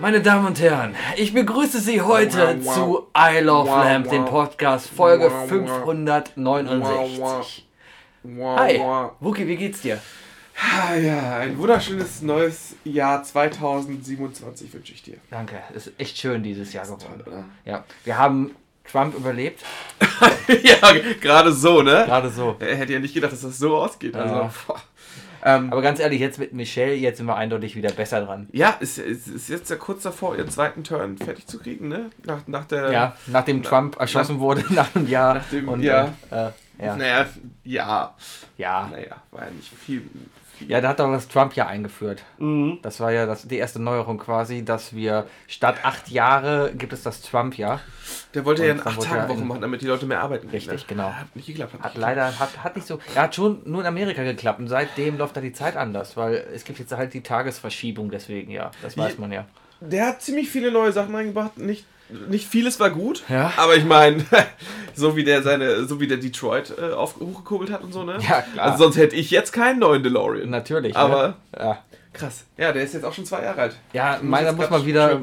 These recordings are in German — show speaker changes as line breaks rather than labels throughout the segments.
Meine Damen und Herren, ich begrüße Sie heute zu I Love Lamp, dem Podcast, Folge 569. Hi, Wookie, wie geht's dir?
Ah, ja, ein wunderschönes neues Jahr 2027 wünsche ich dir.
Danke, es ist echt schön dieses Jahr geworden.
Toll, oder?
Ja, wir haben Trump überlebt.
ja, gerade so, ne?
Gerade so.
Er hätte ja nicht gedacht, dass das so ausgeht. Also,
Ja.
Ähm,
Aber ganz ehrlich, jetzt mit Michelle, jetzt sind wir eindeutig wieder besser dran.
ja, ist, ist, ist jetzt ja kurz davor, ihren zweiten Turn fertig zu kriegen, ne? Nach, nach der.
Ja, nachdem Trump erschossen wurde nach einem Jahr.
nach dem-
und,
ja.
Äh, äh, ja.
Naja, ja.
ja.
Naja, war ja nicht viel.
Ja, da hat doch das Trump ja eingeführt.
Mhm.
Das war ja das, die erste Neuerung quasi, dass wir statt acht Jahre gibt es das Trump-Jahr.
Der wollte ja
Und
eine
dann wurde ja
8-Tage-Woche
in-
machen, damit die Leute mehr arbeiten können.
Richtig,
ne?
genau.
Hat nicht geklappt.
Hat
nicht
leider, hat, hat nicht so. Er hat schon nur in Amerika geklappt und seitdem läuft da die Zeit anders, weil es gibt jetzt halt die Tagesverschiebung deswegen, ja. Das weiß man ja.
Der hat ziemlich viele neue Sachen eingebracht. Nicht, nicht vieles war gut.
Ja.
Aber ich meine, so wie der seine, so wie der Detroit äh, auf, hochgekurbelt hat und so, ne?
Ja, klar.
Also sonst hätte ich jetzt keinen neuen DeLorean.
Natürlich.
Aber
ne? ja.
krass. Ja, der ist jetzt auch schon zwei Jahre alt.
Ja, meiner muss mal wieder.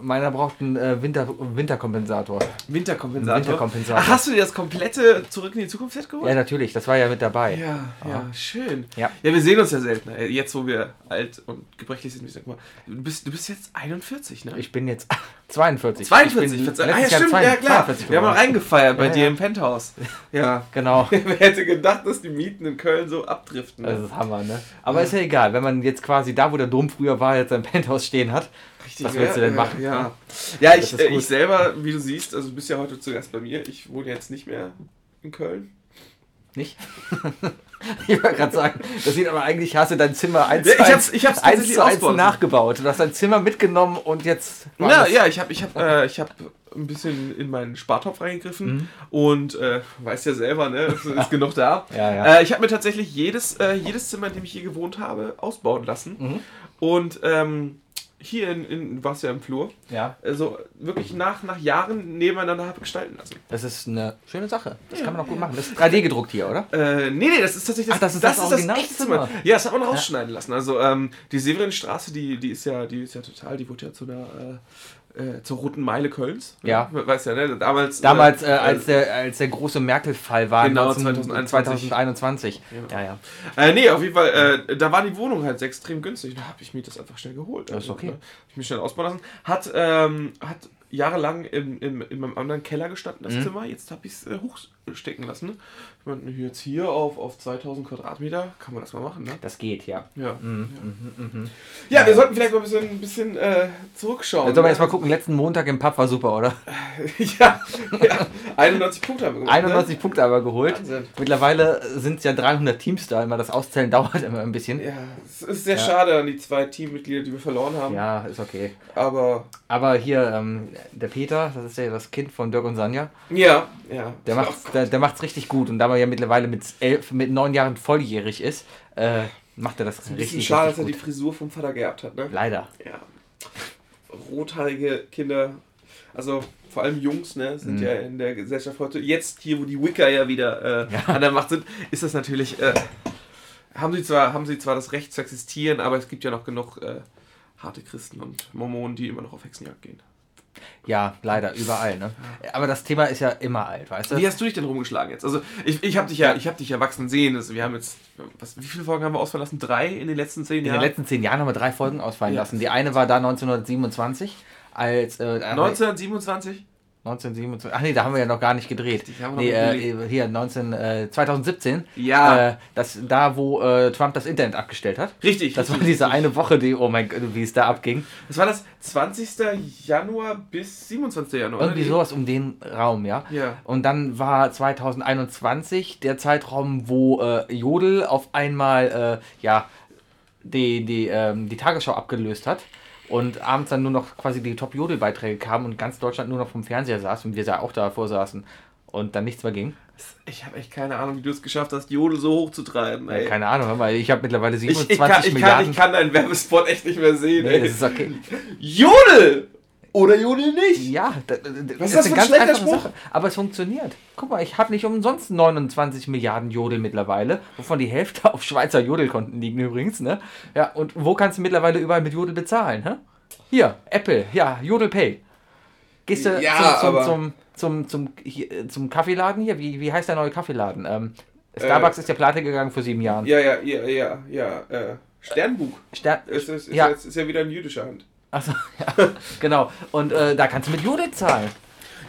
Meiner braucht einen äh, Winter, Winterkompensator.
Winterkompensator.
Winterkompensator.
Ach, hast du dir das komplette Zurück in die Zukunft Set geholt?
Ja, natürlich, das war ja mit dabei.
Ja, ja, schön.
Ja.
ja, wir sehen uns ja seltener. Äh, Jetzt, wo wir alt und gebrechlich sind, ich sag mal, du bist, du bist jetzt 41, ne?
Ich bin jetzt 42.
42,
Ich bin
verzeih- ah, ja, stimmt, ja
42
klar. Wir haben noch reingefeiert bei
Ja,
dir
ja.
im Penthouse. Ja.
Genau.
Wer hätte gedacht, dass die Mieten in Köln so abdriften?
Das
Ne?
ist Hammer, ne? Aber ist ja egal, wenn man jetzt quasi da, wo der Dom früher war, jetzt sein Penthouse stehen hat.
Richtig,
was willst du denn machen?
Ja, ja ich,
ist
äh, ich selber, wie du siehst, also du bist ja heute zu Gast bei mir. Ich wohne jetzt nicht mehr in Köln.
Nicht? ich wollte gerade sagen, das sieht aber eigentlich, hast du dein Zimmer eins
Ja, ich
zu
hab's-
eins,
ich hab's
eins
tatsächlich
zu eins
ausbauen.
nachgebaut. Du hast dein Zimmer mitgenommen und jetzt.
Ja,
woanders-
ja, ich habe ich hab, äh, ich hab ein bisschen in meinen Spartopf reingegriffen
Mhm.
und äh, weißt ja selber, ne, es ist genug da.
Ja, ja.
Äh, ich habe mir tatsächlich jedes, äh, jedes Zimmer, in dem ich je gewohnt habe, ausbauen lassen.
Mhm.
Und ähm, hier in, in warst du ja im Flur,
ja,
also wirklich nach, nach Jahren nebeneinander habe gestalten lassen.
das ist eine schöne Sache. Das
Ja,
kann man auch gut
ja.
machen. Das ist 3D gedruckt hier, oder?
Äh, nee, nee, das ist tatsächlich
Ach, das ist das
echte
Originalzimmer.
Ja, das hat man rausschneiden lassen. Also ähm, die Severinstraße, die, die ist ja, die ist ja total, die wurde ja zu einer äh, äh, zur roten Meile Kölns.
Ja.
Weißt ja, ne? Damals.
Damals, äh,
äh,
als, der, als der große Merkel-Fall war.
Genau,
19
2021.
2021.
Genau.
Ja, ja.
Äh, nee, auf jeden Fall, äh, da war die Wohnung halt extrem günstig. Da habe ich mir das einfach schnell geholt.
Das ist okay.
ne, hab ich mir schnell ausbauen lassen. Hat, ähm, hat jahrelang im, im, in meinem anderen Keller gestanden, das
Mhm.
Zimmer. Jetzt habe ich es äh, hochstecken lassen. Ich meine, jetzt hier auf, auf 2000 Quadratmeter kann man das mal machen, ne?
Das geht, ja.
Ja.
Mhm, mhm, mhm.
Ja, wir sollten vielleicht mal ein bisschen, ein bisschen äh, zurückschauen.
Jetzt sollen wir erstmal gucken. Letzten Montag im Pub war super, oder?
ja, ja, 91 Punkte haben wir gemacht.
91 Punkte aber geholt.
Wahnsinn.
Mittlerweile sind es ja 300 Teams da. Immer das Auszählen dauert immer ein bisschen.
Ne? Ja, es ist sehr
Ja.
schade an die zwei Teammitglieder, die wir verloren haben.
Ja, ist okay.
Aber
Aber hier, ähm, der Peter, das ist ja das Kind von Dirk und Sanja,
ja, ja.
der macht's, der, der macht's richtig gut. Und da man ja mittlerweile mit elf, mit neun Jahren volljährig ist, äh, macht er das
Ein bisschen
richtig,
schade, dass
richtig
er die
gut.
Frisur vom Vater geerbt hat, ne?
Leider.
Ja. Rothaarige Kinder, also vor allem Jungs, ne, sind
Mhm.
ja in der Gesellschaft heute. Jetzt hier, wo die Wicker ja wieder äh,
Ja.
an der Macht sind, ist das natürlich. Äh, haben sie zwar haben sie zwar das Recht zu existieren, aber es gibt ja noch genug äh, harte Christen und Mormonen, die immer noch auf Hexenjagd gehen.
Ja, leider, überall. Ne? Aber das Thema ist ja immer alt, weißt du?
Wie hast du dich denn rumgeschlagen jetzt? Also ich, ich habe dich ja, ich habe dich erwachsen sehen. Also wir haben jetzt, was, wie viele Folgen haben wir ausfallen lassen? Drei in den letzten zehn
In
Jahren.
den letzten zehn Jahren haben wir drei Folgen ausfallen
Ja.
lassen. Die eine war da 1927, als. Äh,
1927?
1927. Ach nee, da haben wir ja noch gar nicht gedreht.
Richtig, haben wir
nee, äh, hier 19, äh, 2017.
Ja.
Äh, das, da, wo äh, Trump das Internet abgestellt hat.
Richtig.
Das war
richtig,
diese
richtig.
eine Woche, die, oh mein Gott, wie es da abging.
Das war das 20. Januar bis 27. Januar.
Irgendwie
oder?
sowas um den Raum, ja.
Ja.
Und dann war 2021 der Zeitraum, wo äh, Jodel auf einmal äh, ja, die, die, ähm, die Tagesschau abgelöst hat. Und abends dann nur noch quasi die Top-Jodel-Beiträge kamen und ganz Deutschland nur noch vom Fernseher saß und wir ja auch davor saßen und dann nichts mehr ging.
Ich habe echt keine Ahnung, wie du es geschafft hast, Jodel so hochzutreiben.
Ja,
Ey.
keine Ahnung, weil ich habe mittlerweile
ich,
27
ich, kann, ich, kann, ich kann deinen Werbespot echt nicht mehr sehen.
nee,
ey.
das ist okay.
Jodel! Oder Jodel nicht?
Ja, da, da,
Was ist das für ein schlechter Spruch?
Aber es funktioniert. Guck mal, ich habe nicht umsonst 29 Milliarden Jodel mittlerweile, wovon die Hälfte auf Schweizer Jodelkonten liegen übrigens, ne? Ja, und wo kannst du mittlerweile überall mit Jodel bezahlen, hä? Hier, Apple, ja, Jodel Pay. Gehst du
Ja,
zum, zum, zum, zum, zum, hier, zum Kaffeeladen hier? Wie, wie heißt der neue Kaffeeladen? Ähm, Starbucks ist ja pleite gegangen vor sieben Jahren.
Ja, ja, ja, ja, ja. Äh, Sternbuch.
Ster
Ist, ist, ist,
Ja.
jetzt, ist ja wieder in jüdischer Hand.
Achso, ja, genau. Und äh, da kannst du mit Jodel zahlen.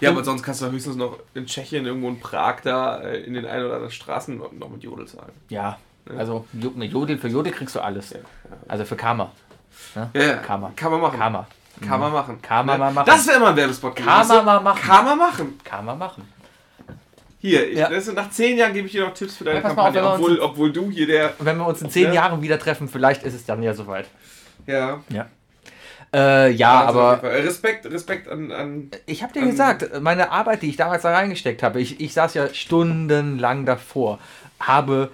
Ja, aber sonst kannst du höchstens noch in Tschechien, irgendwo in Prag, da äh, in den ein oder anderen Straßen noch, mit Jodel zahlen.
Ja, also mit Jodel, für Jodel kriegst du alles.
Ja,
Also für Karma. Ne?
ja.
Karma.
Kann man machen.
Karma.
Kann man machen. Ne?
mal machen.
Das wäre mal ein Werbespot gewesen. Du?
mal machen.
Kann man machen.
Kann man machen.
Hier, ich,
Ja.
das nach zehn Jahren gebe ich dir noch Tipps für deine
auf,
Kampagne,
uns-
obwohl, obwohl du hier der...
Wenn wir uns in zehn
Ja.
Jahren wieder treffen, vielleicht ist es dann ja soweit.
Ja,
Ja. Äh, ja,
Also
aber.
Respekt, Respekt an, an
ich habe dir
Ähm,
gesagt, meine Arbeit, die ich damals da reingesteckt habe, ich, ich saß ja stundenlang davor, habe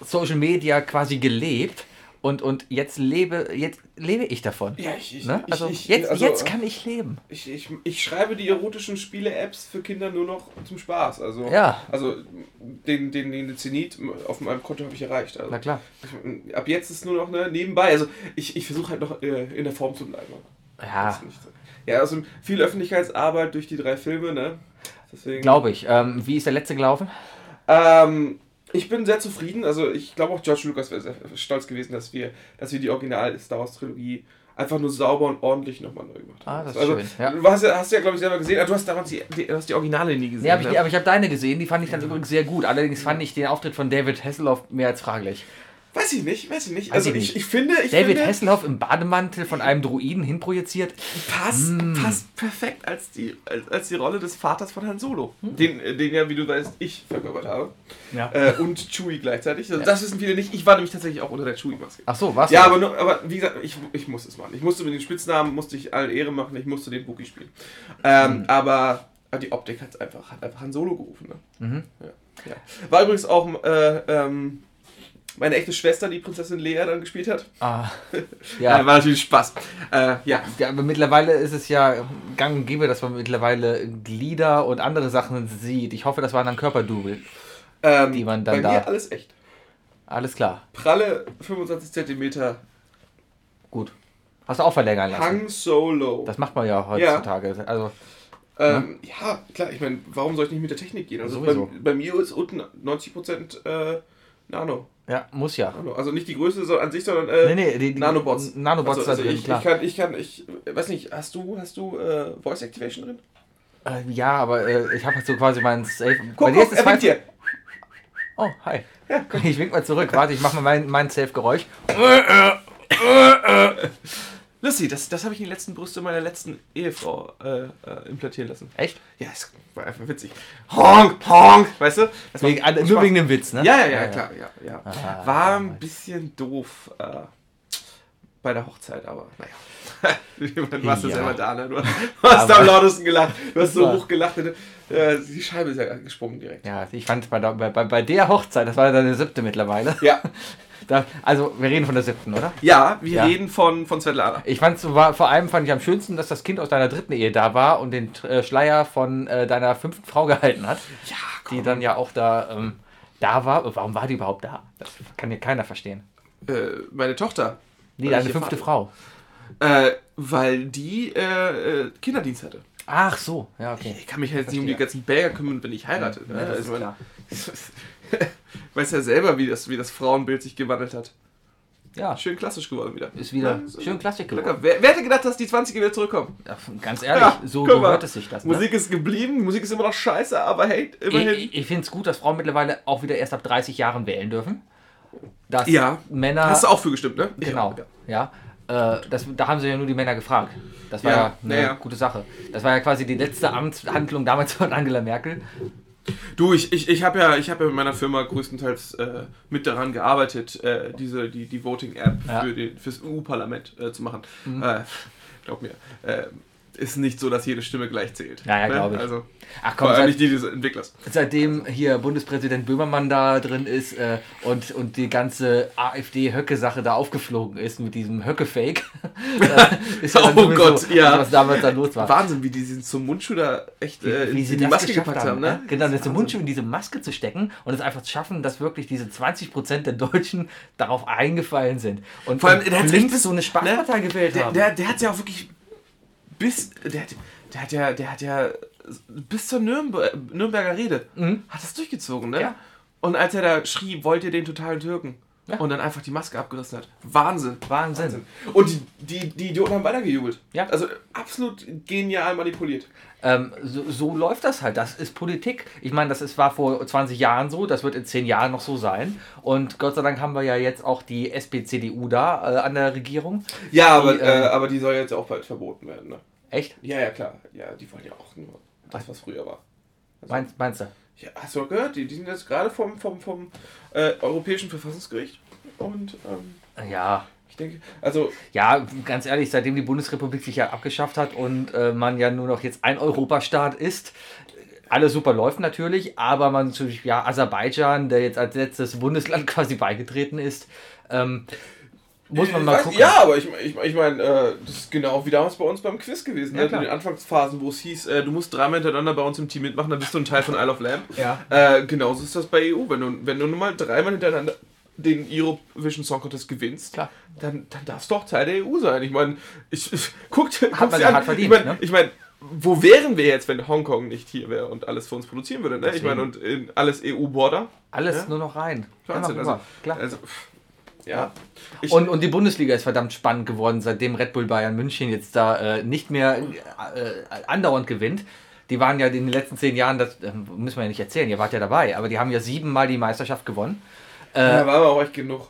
Social Media quasi gelebt und, und jetzt lebe jetzt lebe ich davon.
Ja, ich, ich,
ne?
ich-
Also,
ich-
jetzt,
also,
jetzt kann ich leben.
Ich, ich, ich schreibe die erotischen Spiele-Apps für Kinder nur noch zum Spaß. Also,
Ja.
also den, den, den Zenit auf meinem Konto habe ich erreicht. Also,
Na klar.
Ich, ab jetzt ist nur noch ne, nebenbei. Also ich, ich versuche halt noch äh, in der Form zu bleiben.
Ja.
Ja, also viel Öffentlichkeitsarbeit durch die drei Filme, ne? Deswegen.
glaube ich. Ähm, wie ist der letzte gelaufen?
Ähm, ich bin sehr zufrieden. Also ich glaube auch George Lucas wäre sehr stolz gewesen, dass wir, dass wir die Original Star Wars Trilogie einfach nur sauber und ordentlich nochmal neu gemacht haben.
Ah, das ist
also,
schön, ja.
Du hast ja, hast ja glaube ich, selber gesehen. Ah, Du hast damals die, die, du hast die Originale nie gesehen.
Nee, hab ich,
ne?
aber ich habe deine gesehen, die fand ich dann übrigens sehr gut. Allerdings fand ich den Auftritt von David Hasselhoff mehr als fraglich.
Weiß ich nicht, weiß ich nicht.
Weiß
Also
ich
ich,
nicht.
ich finde, ich
David
finde,
Hasselhoff im Bademantel von einem Druiden hinprojiziert.
passt,
Mm.
passt perfekt als die, als, als die Rolle des Vaters von Han Solo.
Hm.
Den, den ja, wie du weißt, ich verkörpert habe.
Ja.
Äh, und Chewie gleichzeitig. Also, Das wissen viele nicht. Ich war nämlich tatsächlich auch unter der Chewie-Maske.
Ach so, was?
Ja, aber, nur, aber wie gesagt, ich, ich muss es machen. Ich musste mit den Spitznamen, musste ich allen Ehre machen, ich musste den Wookie spielen. Ähm,
Mhm.
aber die Optik hat einfach, hat einfach Han Solo gerufen. Ne?
Mhm.
Ja, ja. War übrigens auch äh, ähm, meine echte Schwester, die Prinzessin Lea dann gespielt hat.
Ah,
Ja,
ja.
war natürlich Spaß. Äh, ja.
ja, aber mittlerweile ist es ja gang und gäbe, dass man mittlerweile Glieder und andere Sachen sieht. Ich hoffe, das waren dann Körperdouble.
Ähm,
Die man dann
bei
da-
mir alles echt.
Alles klar,
Pralle 25 cm.
gut. Hast du auch verlängern lassen?
Hang Solo.
Das macht man ja heutzutage. Also,
Ähm, ja, klar, ich meine, warum soll ich nicht mit der Technik gehen? Also bei, bei mir ist unten 90% äh, Nano.
Ja, muss ja.
Nano. Also nicht die Größe so an sich, sondern äh,
Nee, nee, die, die
Nanobots.
Nanobots
also, also
da drin,
ich,
klar.
ich kann, ich kann, ich weiß nicht, hast du, hast du äh, Voice Activation drin?
Äh, ja, aber äh, ich habe halt so quasi meinen Safe.
Guck, guck, er winkt dir.
Oh, hi. ich wink mal zurück. Warte, ich mache mal mein, mein Safe-Geräusch.
Lustig, das, das habe ich in die letzten Brüste meiner letzten Ehefrau äh, äh, implantieren lassen.
Echt?
Ja, es war einfach witzig. Honk, honk, weißt du?
Wegen, nur
Spaß.
wegen dem Witz, ne?
Ja, ja, ja, klar, ja, ja.
Ah,
War ein bisschen doof äh, bei der Hochzeit, aber naja. du warst ja selber da, ne? Du hast
Aber-
am lautesten gelacht. Du hast so hoch gelacht. Äh, die Scheibe ist ja gesprungen direkt.
Ja, ich fand bei, der- bei, bei, der Hochzeit, das war ja deine siebte mittlerweile.
Ja,
Da, also, wir reden von der siebten, oder?
ja wir
Ja.
reden von, von Svetlana.
Ich fand war, vor allem fand ich am schönsten, dass das Kind aus deiner dritten Ehe da war und den äh, Schleier von äh, deiner fünften Frau gehalten hat,
Ja,
die dann ja auch da ähm, da war. Warum war die überhaupt da? Das kann ja keiner verstehen.
Äh, meine Tochter.
Nee, deine fünfte
Vater-
Frau.
Äh, weil die äh, äh, Kinderdienst hatte.
Ach so, ja, okay.
Ich kann mich jetzt nicht um die
Verstehe.
ganzen Belgier kümmern, wenn ich heirate.
Ja,
ne?
das ist
Also,
klar.
weiß ja selber, wie das, wie das Frauenbild sich gewandelt hat.
Ja,
Schön klassisch geworden wieder.
ist wieder
Ja,
schön Klassik
Lecker.
geworden.
Wer, wer hätte gedacht, dass die 20er wieder zurückkommen?
Ja, ganz ehrlich,
Ja,
so gehört es sich das. Ne?
Musik ist geblieben, Musik ist immer noch scheiße, aber hey, immerhin.
Ich, ich finde es gut, dass Frauen mittlerweile auch wieder erst ab 30 Jahren wählen dürfen. Dass
Ja.
Männer.
Hast du auch für gestimmt, ne?
Genau.
ja.
Äh, das, da haben sie ja nur die Männer gefragt. Das war
Ja,
ja, eine
ja,
gute Sache. Das war ja quasi die letzte Amtshandlung damals von Angela Merkel.
Du, ich, ich, ich habe ja, ich hab ja mit meiner Firma größtenteils äh, mit daran gearbeitet, äh, diese, die, die Voting-App
Ja. Mhm.
für den, fürs EU-Parlament äh, zu machen. Äh, glaub mir. Ist nicht so, dass jede Stimme gleich zählt.
Ja, ja,
Ne?
glaube ich.
Also,
Ach komm,
vor allem nicht die des Entwicklers.
seitdem hier Bundespräsident Böhmermann da drin ist äh, und, und die ganze AfD-Höcke-Sache da aufgeflogen ist mit diesem Höcke-Fake. äh, ist ja
Oh Gott, ja.
Was damals da los war.
Wahnsinn, wie die sie zum Mundschuh da echt äh,
wie sie
in die
das
Maske gepackt haben, ne?
Genau, das
Wahnsinn.
Mundschuh in diese Maske zu stecken und es einfach zu schaffen, dass wirklich diese 20% der Deutschen darauf eingefallen sind. Und
Vor allem, der
blind
bis-
so eine Spaßpartei
ne?
gewählt
Der,
haben.
der, der hat ja auch wirklich bis. Der, hat- der hat ja, der hat ja bis zur Nürnber Nürnberger Rede hat das durchgezogen, ne?
Mhm. Ja.
Und als er da schrie, wollt ihr den totalen Türken?
Ja.
Und dann einfach die Maske abgerissen hat. Wahnsinn.
Wahnsinn.
Und die, die, die Idioten haben weitergejubelt.
Ja.
Also absolut genial manipuliert.
Ähm, so, so läuft das halt. Das ist Politik. Ich meine, das ist, war vor 20 Jahren so, das wird in 10 Jahren noch so sein. Und Gott sei Dank haben wir ja jetzt auch die SP-CDU da äh, an der Regierung.
Ja, aber,
Die,
äh,
ähm,
aber die soll jetzt auch bald verboten werden, ne?
Echt?
Ja, ja, klar. Ja, die wollen ja auch nur das, was früher war. Also,
Meinst, meinst du?
Ja, hast du doch gehört? Die, die sind jetzt gerade vom, vom, vom äh, Europäischen Verfassungsgericht. Und ähm,
Ja.
ich denke, also,
Ja, ganz ehrlich, seitdem die Bundesrepublik sich ja abgeschafft hat und äh, man ja nur noch jetzt ein Europastaat ist, alles super läuft natürlich, aber man natürlich, ja, Aserbaidschan, der jetzt als letztes Bundesland quasi beigetreten ist, ähm, muss man mal
weiß,
gucken.
Ja, aber ich, ich, ich meine, äh, das ist genau wie damals bei uns beim Quiz gewesen.
Ja,
ne? In den Anfangsphasen, wo es hieß, äh, du musst dreimal hintereinander bei uns im Team mitmachen, dann bist du ein Teil von Isle of Lamp.
Ja.
Äh, genauso ist das bei EU. Wenn du, wenn du nun mal dreimal hintereinander den Eurovision Song Contest gewinnst,
Klar.
dann, dann darfst du auch Teil der EU sein. Ich meine, ich, ich, guck, dir-
Hat man ja
an.
hart verdient,
Ich meine,
ne?
ich mein, wo wären wir jetzt, wenn Hongkong nicht hier wäre und alles für uns produzieren würde? Ne? Ich meine, und in alles EU-Border.
Alles
Ja?
nur noch rein.
Wahnsinn,
Immer
also,
klar.
also, pff, ja. Ich,
Und, und die Bundesliga ist verdammt spannend geworden, seitdem Red Bull Bayern München jetzt da äh, nicht mehr äh, andauernd gewinnt. Die waren ja in den letzten zehn Jahren, das äh, müssen wir ja nicht erzählen, ihr wart ja dabei, aber die haben ja siebenmal die Meisterschaft gewonnen. Äh,
da war aber auch echt genug.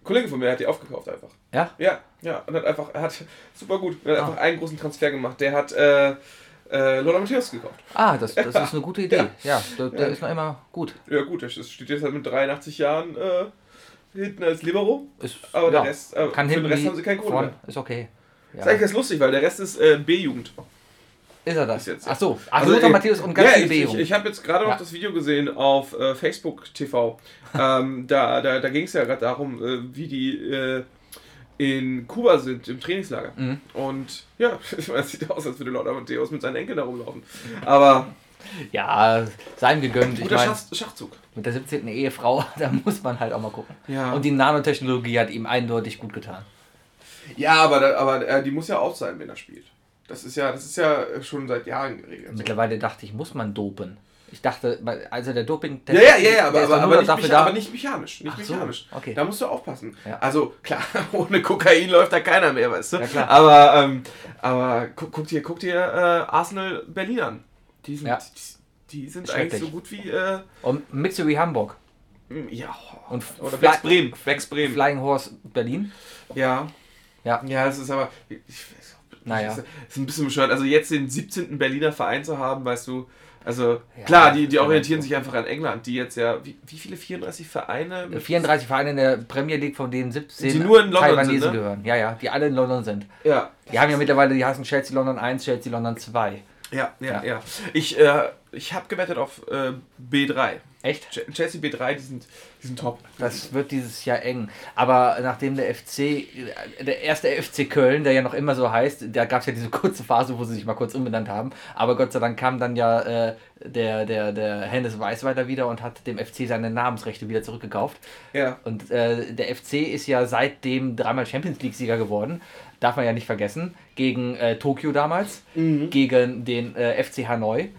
Ein Kollege von mir hat die aufgekauft einfach.
ja?
Ja, ja, und hat einfach, er hat super gut, hat einfach einen großen Transfer gemacht. Der hat äh, äh, Lothar Matthäus gekauft.
Ah, das, das ist eine gute Idee. Ja,
Ja.
der, der ist noch immer gut.
Ja, gut, er steht jetzt halt mit 83 Jahren äh, hinten als Libero.
Ist,
Aber
ja,
der Rest, äh,
kann
für den Rest haben sie keinen mehr.
Ist okay. Ja.
Das ist eigentlich ganz lustig, weil der Rest ist äh, B-Jugend.
Ist er das?
Bis jetzt, ja.
Ach so, ach,
Also,
Lothar Matthäus und ganz
ja,
viel
ich, ich, ich habe jetzt gerade noch das Video gesehen auf äh, Facebook TV. ähm, da da, da ging es ja gerade darum, äh, wie die äh, in Kuba sind, im Trainingslager.
Mhm.
Und ja, es sieht aus, als würde Lothar Matthäus mit seinen Enkeln da rumlaufen. Aber
Ja, sei ihm gegönnt. Ich
guter
mein,
Schach, Schachzug.
mit der 17. Ehefrau, da muss man halt auch mal gucken.
Ja.
Und die Nanotechnologie hat ihm eindeutig gut getan.
Ja, aber, aber äh, die muss ja out sein, wenn er spielt. Das ist ja, das ist ja schon seit Jahren geregelt.
Mittlerweile dachte ich, muss man dopen. Ich dachte, also der doping
Ja, ja, ja, ja, aber,
der
aber, aber, nicht,
da.
aber nicht mechanisch. Nicht
so,
mechanisch.
okay.
Da musst du aufpassen.
Ja.
Also klar, ohne Kokain läuft da keiner mehr, weißt du?
Ja, klar.
Aber, ähm, aber guck, guck dir, guck dir äh, Arsenal Berlin an. Die sind,
Ja.
die, die sind eigentlich so gut wie äh,
Und Mixery Hamburg
ja
Und
oder Wex Bremen. Wex Bremen.
Flying Horse Berlin.
Ja.
Ja.
Ja, es ist aber. Ich, ich,
Naja.
Es ist ein bisschen bescheuert. Also jetzt den 17. Berliner Verein zu haben, weißt du. Also
Ja,
klar, die, die orientieren sich einfach an England, die jetzt ja. Wie, wie viele 34 Vereine? mit-
34 Vereine in der Premier League, von denen 17
Die nur in London
Taiwanesen
sind, ne?
gehören. Ja, ja, die alle in London sind.
Ja,
Die haben ja mittlerweile, die heißen Chelsea London 1, Chelsea London 2.
ja, ja,
Ja.
Ich, äh, ich habe gewettet auf äh, B3.
Echt?
Ch- Chelsea B3, die sind, die sind top.
Das wird dieses Jahr eng. Aber nachdem der FC, äh, der erste FC Köln, der ja noch immer so heißt, da gab es ja diese kurze Phase, wo sie sich mal kurz umbenannt haben. Aber Gott sei Dank kam dann ja äh, der, der, der Hennes Weißweiter wieder und hat dem FC seine Namensrechte wieder zurückgekauft.
Ja.
Und äh, der FC ist ja seitdem dreimal Champions League-Sieger geworden. Darf man ja nicht vergessen. Gegen äh, Tokio damals, gegen den äh, FC Hanoi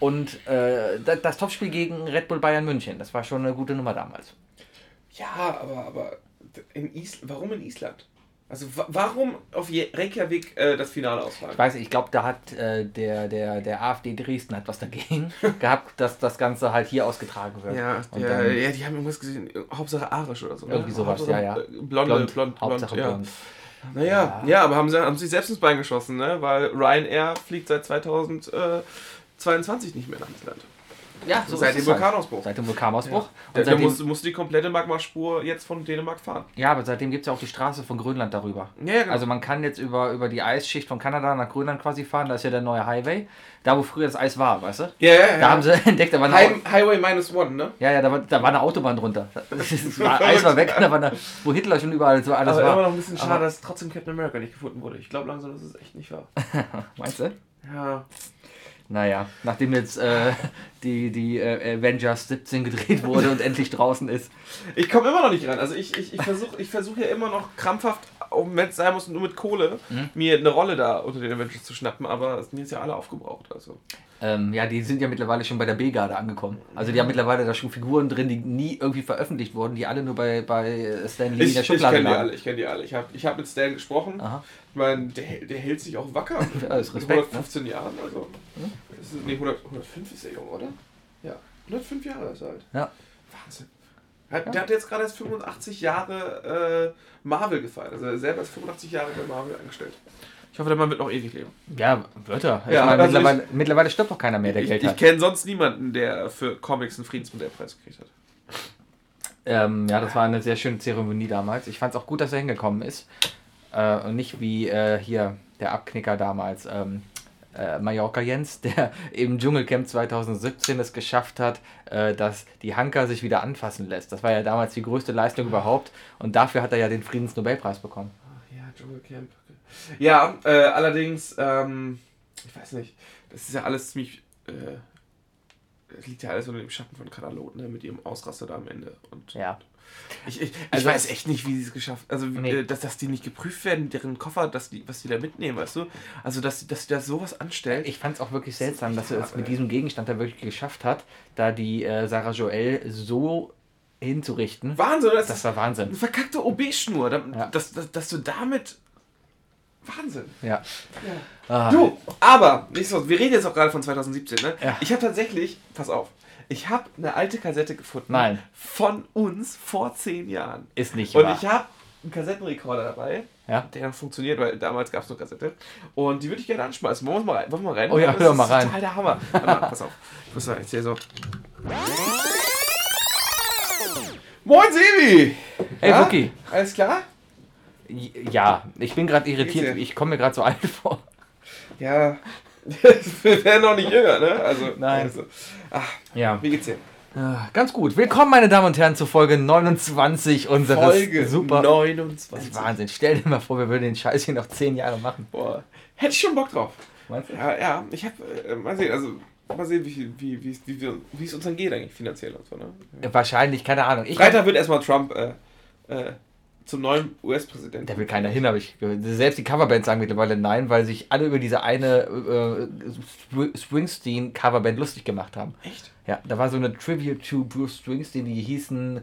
und äh, das, das Topspiel gegen Red Bull Bayern München. Das war schon eine gute Nummer damals.
Ja, aber, aber in Is warum in Island? Also wa warum auf Reykjavik äh, das Finale ausfallen?
Ich weiß nicht, ich glaube, da hat äh, der, der, der AfD Dresden hat was dagegen gehabt, dass das Ganze halt hier ausgetragen wird.
Ja, der,
dann
ja, die haben irgendwas gesehen. Hauptsache arisch oder so. ne?
irgendwie sowas,
Hauptsache,
ja, ja.
Blonde, blond, blond,
Hauptsache
ja.
blond.
Naja, ja. aber haben sie haben sich selbst ins Bein geschossen, ne? Weil Ryanair fliegt seit 2022 nicht mehr nach Island.
Ja, so
Seit
ist
dem
es halt.
Vulkanausbruch.
Seit dem Vulkanausbruch.
Da,
Und
da
seitdem,
musst, musst du die komplette Magmaspur jetzt von Dänemark fahren.
ja, aber seitdem gibt es ja auch die Straße von Grönland darüber.
Ja, ja, genau.
Also man kann jetzt über, über die Eisschicht von Kanada nach Grönland quasi fahren. Da ist ja der neue Highway. Da, wo früher das Eis war, weißt du?
ja, ja, ja.
Da haben sie entdeckt, da war eine,
High, Highway minus one, ne?
ja, ja, da war, da war eine Autobahn drunter. Das war, Eis war weg, da war eine, wo Hitler schon überall so alles
Aber immer
war.
noch ein bisschen schade,
Aber-
dass trotzdem Captain America nicht gefunden wurde. Ich glaube langsam, das ist echt nicht wahr.
Meinst du?
Ja.
Naja, nachdem jetzt äh, die, die äh, Avengers 17 gedreht wurde und endlich draußen ist.
Ich komme immer noch nicht ran. Also ich, ich, ich versuche ich versuch ja immer noch krampfhaft, auch wenn es sein muss, nur mit Kohle,
Mhm.
mir eine Rolle da unter den Avengers zu schnappen, aber es sind jetzt ja alle aufgebraucht. Also.
Ähm, ja, die sind ja mittlerweile schon bei der B-Garde angekommen. Also die haben mittlerweile da schon Figuren drin, die nie irgendwie veröffentlicht wurden, die alle nur bei, bei Stan Lee in
Ich,
der
ich
Schublade
kenne die alle, ich kenne die alle. Ich habe ich hab mit Stan gesprochen.
Aha.
Ich meine, der, der hält sich auch wacker.
Ja, ist
Mit
Respekt, ne?
115 Jahren, also. Das ist, nee, 100, 105 ist er jung, oder? Ja, 105 Jahre ist er alt.
Ja.
Wahnsinn. Hat, Der hat jetzt gerade erst 85 Jahre äh, Marvel gefeiert. Also er selber ist 85 Jahre bei Marvel angestellt. Ich hoffe, der Mann wird noch ewig leben.
Ja, Wörter. Ich
Ja,
meine,
also
mittlerweile, mittlerweile stirbt doch keiner mehr, der
Ich,
Geld
ich
hat.
kenne sonst niemanden, der für Comics einen Friedensmodellpreis gekriegt hat.
Ähm, ja, das war eine sehr schöne Zeremonie damals. Ich fand es auch gut, dass er hingekommen ist. Äh, und nicht wie äh, hier der Abknicker damals, ähm, äh, Mallorca Jens, der im Dschungelcamp 2017 es geschafft hat, äh, dass die Hanka sich wieder anfassen lässt. Das war ja damals die größte Leistung überhaupt. Und dafür hat er ja den Friedensnobelpreis bekommen.
Ach ja, Dschungelcamp. Ja, äh, allerdings, ähm, ich weiß nicht, das ist ja alles ziemlich, äh, das liegt ja alles unter dem Schatten von Katalot, ne, mit ihrem Ausraster da am Ende. Und
Ja.
ich, ich,
Also
ich weiß echt nicht, wie sie es geschafft Also,
Nee.
äh, dass, dass die nicht geprüft werden, deren Koffer, dass die, was die da mitnehmen, weißt du? Also, dass, dass sie da sowas anstellen.
Ich fand es auch wirklich seltsam, dass er es mit
ey.
diesem Gegenstand da wirklich geschafft hat, da die äh, Sarah Joel so hinzurichten.
Wahnsinn, das,
Das war
eine
Wahnsinn.
verkackte OB-Schnur. Da,
Ja.
dass, dass, dass du damit. Wahnsinn.
Ja. Ah,
Du, aber, nichtsdestotrotz, wir reden jetzt auch gerade von 2017, ne?
Ja.
Ich habe tatsächlich, pass auf, ich habe eine alte Kassette gefunden.
Nein.
Von uns vor zehn Jahren.
ist nicht
Und
wahr.
ich habe einen Kassettenrekorder dabei,
Ja.
der noch funktioniert, weil damals gab es nur Kassette. Und die würde ich gerne anschmeißen. Wollen wir mal rein? Wollen wir mal rein?
Oh ja,
Das
hör
ist
mal rein.
Total der Hammer. Warte mal, pass auf. Ich muss mal erzählen so. Moin Sebi!
Hey,
Ja?
Wookie.
Alles klar?
Ja, ich bin gerade irritiert. Ich komme mir gerade so alt vor.
Ja. wir werden noch nicht jünger, ne? Also,
Nein.
Also. Ach,
Ja.
wie geht's dir?
Ah, Ganz gut. Willkommen, meine Damen und Herren, zu Folge 29 unseres
Folge
super.
29.
Wahnsinn. Stell dir mal vor, wir würden den Scheiß hier noch 10 Jahre machen.
Boah. Hätte ich schon Bock drauf.
Meinst du?
Ja, ja, ich hab, äh, mal sehen, also, mal sehen, wie, wie, wie, wie, wie, wie es uns dann geht eigentlich finanziell und so, ne?
Wahrscheinlich, keine Ahnung. Ich
Freitag wird erstmal Trump äh, äh, zum neuen US-Präsidenten.
Da will keiner hin, habe ich gehört. Selbst die Coverbands sagen mittlerweile nein, weil sich alle über diese eine äh, Spr- Springsteen-Coverband lustig gemacht haben.
Echt?
Ja, da war so eine Tribute to Bruce Springsteen, die hießen.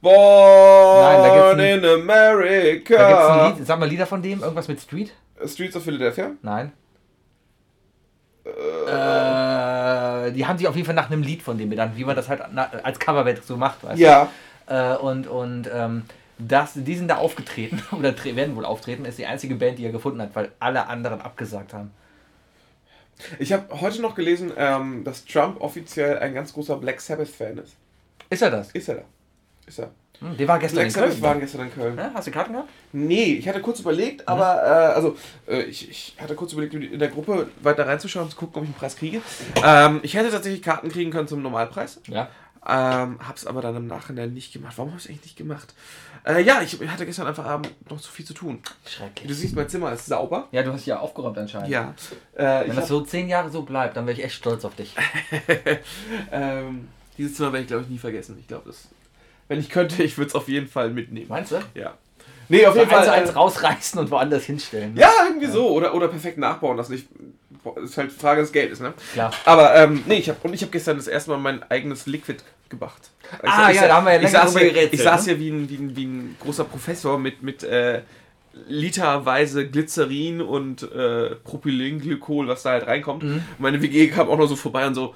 Born
Nein, da gibt's ein-
in America.
Da gibt's ein Lied, sag mal Lieder von dem, irgendwas mit Street?
Streets of Philadelphia?
Nein. Äh, die haben sich auf jeden Fall nach einem Lied von dem benannt, wie man das halt als Coverband so macht, weißt
Ja.
du? Äh, und und ähm, das, die sind da aufgetreten, oder werden wohl auftreten, ist die einzige Band, die er gefunden hat, weil alle anderen abgesagt haben.
Ich habe heute noch gelesen, ähm, dass Trump offiziell ein ganz großer Black Sabbath-Fan ist.
Ist er das?
Ist er da? Ist er.
Hm, der war gestern
Black
in
Sabbath
Köln.
waren gestern in Köln.
Ja, hast du Karten gehabt?
Nee, ich hatte kurz überlegt,
Mhm.
aber äh, also äh, ich, ich hatte kurz überlegt, in der Gruppe weiter reinzuschauen und zu gucken, ob ich einen Preis kriege. Ähm, ich hätte tatsächlich Karten kriegen können zum Normalpreis.
Ja.
Ähm, hab's aber dann im Nachhinein nicht gemacht. Warum habe ich eigentlich nicht gemacht? Äh, ja, ich hatte gestern einfach Abend noch zu viel zu tun. Wie du
Schrecklich.
siehst, mein Zimmer ist sauber.
Ja, du hast ja aufgeräumt anscheinend.
Ja. Äh,
Wenn das
hab,
so zehn Jahre so bleibt, dann wäre ich echt stolz auf dich.
ähm, dieses Zimmer werde ich, glaube ich, nie vergessen. Ich glaube, das. Wenn ich könnte, ich würde es auf jeden Fall mitnehmen.
Meinst du?
Ja. Nee, auf jeden
Eins
Fall.
eins
Äh,
rausreißen und woanders hinstellen.
ja, irgendwie so. Oder, oder perfekt nachbauen lassen. Ich, ist halt Frage des Geldes, ne?
Klar.
Aber ähm, nee, ich habe und ich habe gestern das erste Mal mein eigenes Liquid gemacht. Ich,
Ah, ja, da haben wir ja
ich saß hier,
geredet,
Ich saß
ne?
hier wie ein, wie ein, wie ein großer Professor mit, mit äh, literweise Glycerin und äh, Propylenglykol, was da halt reinkommt.
Mhm.
Meine WG kam auch noch so vorbei und so,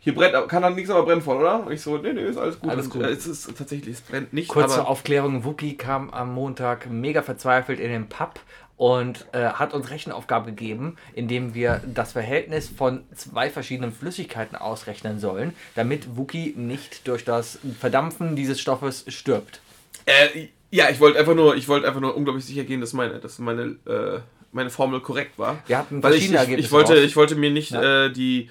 hier brennt, kann dann nichts, aber brennt voll, oder? Und ich so, nee, nee, ist alles gut.
Alles gut.
äh, Es ist tatsächlich, es brennt nicht,
Kurze Aufklärung: Wookie kam am Montag mega verzweifelt in den Pub und äh, hat uns Rechenaufgabe gegeben, indem wir das Verhältnis von zwei verschiedenen Flüssigkeiten ausrechnen sollen, damit Wookie nicht durch das Verdampfen dieses Stoffes stirbt.
Äh, ja, ich wollte einfach nur, ich wollte einfach nur unglaublich sicher gehen, dass meine, dass meine, äh, meine Formel korrekt war.
Wir hatten
Weil ich, ich, ich wollte,
raus.
ich wollte mir nicht
Ja.
äh, die,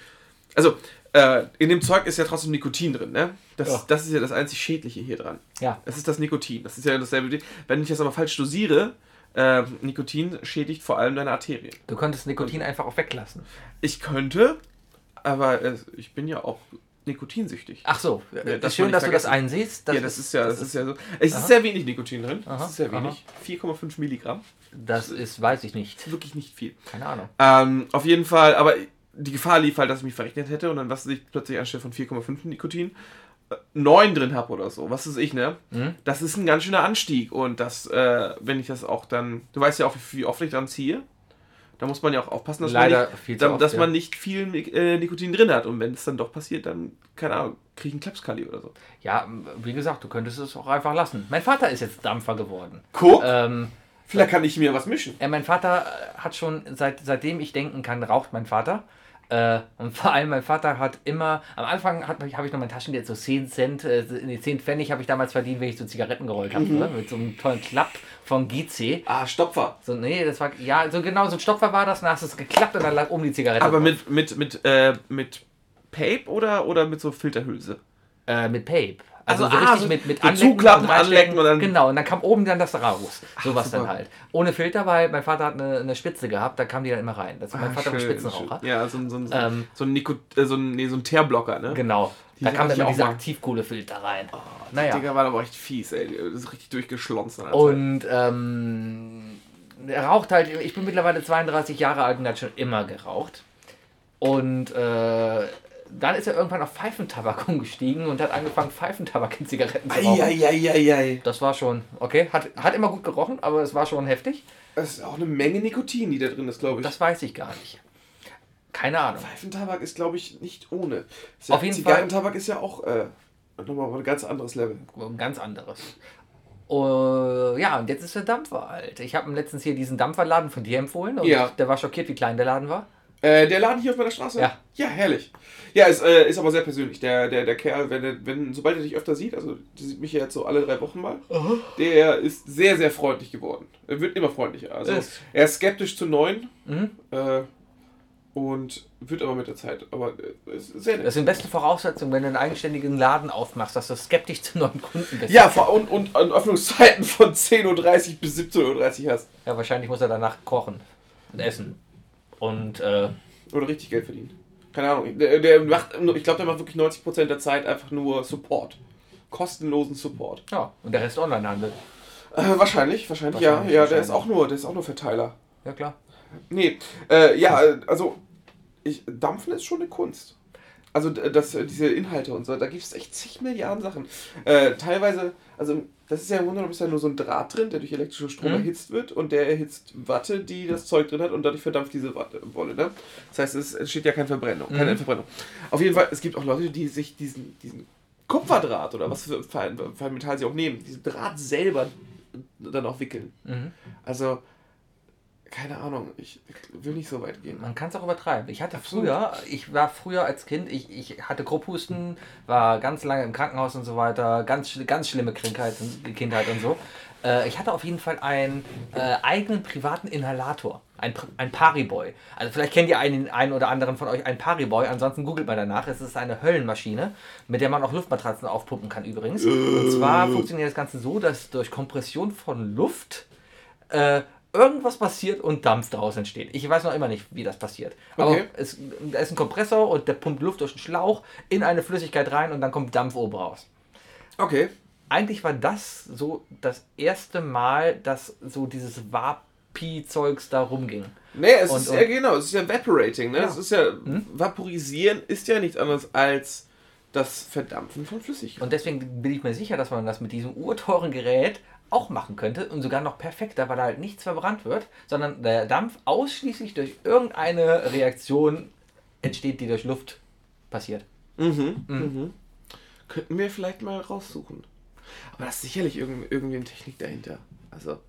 also äh, in dem Zeug ist ja trotzdem Nikotin drin, ne? Das,
Ja.
das ist ja das einzig Schädliche hier dran.
Ja.
Das ist das Nikotin. Das ist ja dasselbe. Ding. Wenn ich das aber falsch dosiere, äh, Nikotin schädigt vor allem deine Arterien.
Du könntest Nikotin einfach auch weglassen.
Ich könnte, aber äh, ich bin ja auch nikotinsüchtig.
Ach so, äh,
das
schön,
wollte ich
dass du das
vergessen.
einsiehst.
ja, das ist ja, das ist ja so. Es ist sehr wenig Nikotin drin.
Aha,
Das ist sehr
aha.
wenig. 4,5 Milligramm.
Das ist, weiß ich nicht.
Wirklich nicht viel.
Keine Ahnung.
Ähm, auf jeden Fall, aber die Gefahr lief halt, dass ich mich verrechnet hätte und dann was ich plötzlich anstelle von 4,5 Nikotin äh, 9 drin habe oder so. Was ist ich, ne?
Mhm.
Das ist ein ganz schöner Anstieg und das, äh, wenn ich das auch dann, du weißt ja auch, wie, wie oft ich dran ziehe. Da muss man ja auch aufpassen, dass,
Leider
man, nicht,
viel
da,
oft,
dass
ja.
man nicht viel äh, Nikotin drin hat. Und wenn es dann doch passiert, dann, keine Ahnung, kriege ich einen Klapskali oder so.
Ja, wie gesagt, du könntest es auch einfach lassen. Mein Vater ist jetzt Dampfer geworden.
Guck,
Ähm,
vielleicht kann ich mir was mischen.
Ja, mein Vater äh, hat schon, seit, seitdem ich denken kann, raucht mein Vater. Äh, und vor allem mein Vater hat immer, am Anfang habe ich noch mein Taschengeld so 10 Cent, äh, nee, 10 Pfennig habe ich damals verdient, wenn ich so Zigaretten gerollt habe,
Mhm.
ne? mit so einem tollen Klapp von GC.
Ah, Stopfer.
So, nee, das war, ja, so genau, so ein Stopfer war das, dann hast du es geklappt und dann lag oben die Zigarette.
Aber
drauf.
mit, mit, mit, äh, mit Pape oder, oder mit so Filterhülse?
Äh, mit Pape. Also,
Also,
so
ah,
richtig mit, mit
so
Anlecken
zuklappen, anlecken und dann-
Genau, und dann kam oben dann das raus. Sowas dann halt. Ohne Filter, weil mein Vater hat eine, eine Spitze gehabt, da kam die dann immer rein. Das, mein
Ah,
Vater
schön,
Spitzenraucher.
schön. Ja, so ein, so ein,
Ähm,
so ein, Nico, äh, so ein, nee, so ein Teerblocker, ne?
Genau.
Die
da kam dann immer
auch
diese
mal.
Aktivkohlefilter rein.
Oh,
naja.
Digga, war aber echt fies, ey. Das ist richtig durchgeschlonzt.
Und ähm, er raucht halt, ich bin mittlerweile 32 Jahre alt und hat schon immer geraucht. Und äh, dann ist er irgendwann auf Pfeifentabak umgestiegen und hat angefangen, Pfeifentabak in Zigaretten zu rauchen.
Eieieiei.
Das war schon, okay, hat, hat immer gut gerochen, aber es war schon heftig.
Das ist auch eine Menge Nikotin, die da drin ist, glaube ich.
Das weiß ich gar nicht. Keine Ahnung.
Pfeifentabak ist, glaube ich, nicht ohne. Ja-
Auf jeden
Zigarrentabak ist ja auch äh, nochmal ein ganz anderes Level.
Ein ganz anderes. Uh, ja, und jetzt ist der Dampfer alt. Ich habe ihm letztens hier diesen Dampferladen von dir empfohlen und
Ja.
der war schockiert, wie klein der Laden war.
Äh, der Laden hier auf meiner Straße?
Ja.
Ja, herrlich. Ja, ist, äh, ist aber sehr persönlich. Der, der, der Kerl, wenn, er- wenn, sobald er dich öfter sieht, also der sieht mich ja jetzt so alle drei Wochen mal, der ist sehr, sehr freundlich geworden. Er wird immer freundlicher. Also
Ist.
er ist skeptisch zu neuen
Mhm.
äh, und wird aber mit der Zeit. Aber äh, ist sehr nett.
Das sind beste Voraussetzungen, wenn du einen eigenständigen Laden aufmachst, dass du skeptisch zu neuen Kunden bist.
Ja, vor, und, und an Öffnungszeiten von 10.30 Uhr bis 17.30 Uhr hast.
Ja, wahrscheinlich muss er danach kochen und essen. Und äh,
Oder richtig Geld verdienen. Keine Ahnung. Der, der macht, ich glaube, der macht wirklich 90% der Zeit einfach nur Support. Kostenlosen Support.
ja, und der Rest Onlinehandel.
Äh, wahrscheinlich, wahrscheinlich, ja.
Wahrscheinlich,
Ja, der ist
wahrscheinlich.
auch nur, der ist auch nur Verteiler.
Ja, klar.
Nee, äh, ja, also ich, Dampfen ist schon eine Kunst. Also das, diese Inhalte und so, da gibt es echt zig Milliarden Sachen. Äh, teilweise, also das ist ja im Grunde genommen ist ja nur so ein Draht drin, der durch elektrische Strom
Mhm.
erhitzt wird und der erhitzt Watte, die das Zeug drin hat und dadurch verdampft diese Watte, Wolle. Ne? Das heißt, es entsteht ja keine Verbrennung. Keine
Mhm.
Verbrennung. Auf jeden Fall, es gibt auch Leute, die sich diesen, diesen Kupferdraht oder was für, für, ein, für ein Metall sie auch nehmen, diesen Draht selber dann auch wickeln.
Mhm.
Also, keine Ahnung, ich will nicht so weit gehen.
Man kann es auch übertreiben. Ich hatte
Absolut.
früher, ich war früher als Kind, ich, ich hatte Grobhusten, war ganz lange im Krankenhaus und so weiter, ganz, ganz schlimme Kindheit, Kindheit und so. Äh, ich hatte auf jeden Fall einen äh, eigenen privaten Inhalator, ein, ein Pariboy. Also vielleicht kennt ihr einen, einen oder anderen von euch einen Pariboy, ansonsten googelt mal danach. Es ist eine Höllenmaschine, mit der man auch Luftmatratzen aufpumpen kann übrigens. Und zwar funktioniert das Ganze so, dass durch Kompression von Luft äh, irgendwas passiert und Dampf daraus entsteht. Ich weiß noch immer nicht, wie das passiert. Aber
Okay.
es, da ist ein Kompressor und der pumpt Luft durch einen Schlauch in eine Flüssigkeit rein und dann kommt Dampf oben raus.
Okay.
Eigentlich war das so das erste Mal, dass so dieses Vapi-Zeugs da rumging.
Nee, es
Und-
ist ja genau, es ist ja Evaporating, ne?
Ja.
Es ist ja,
Hm?
Vaporisieren ist ja nichts anderes als das Verdampfen von Flüssigkeit.
Und deswegen bin ich mir sicher, dass man das mit diesem urteuren Gerät auch machen könnte und sogar noch perfekter, weil da halt nichts verbrannt wird, sondern der Dampf ausschließlich durch irgendeine Reaktion entsteht, die durch Luft passiert.
Mhm. Mhm. Könnten wir vielleicht mal raussuchen. Aber da ist sicherlich irgendwie, irgendwie eine Technik dahinter. Also.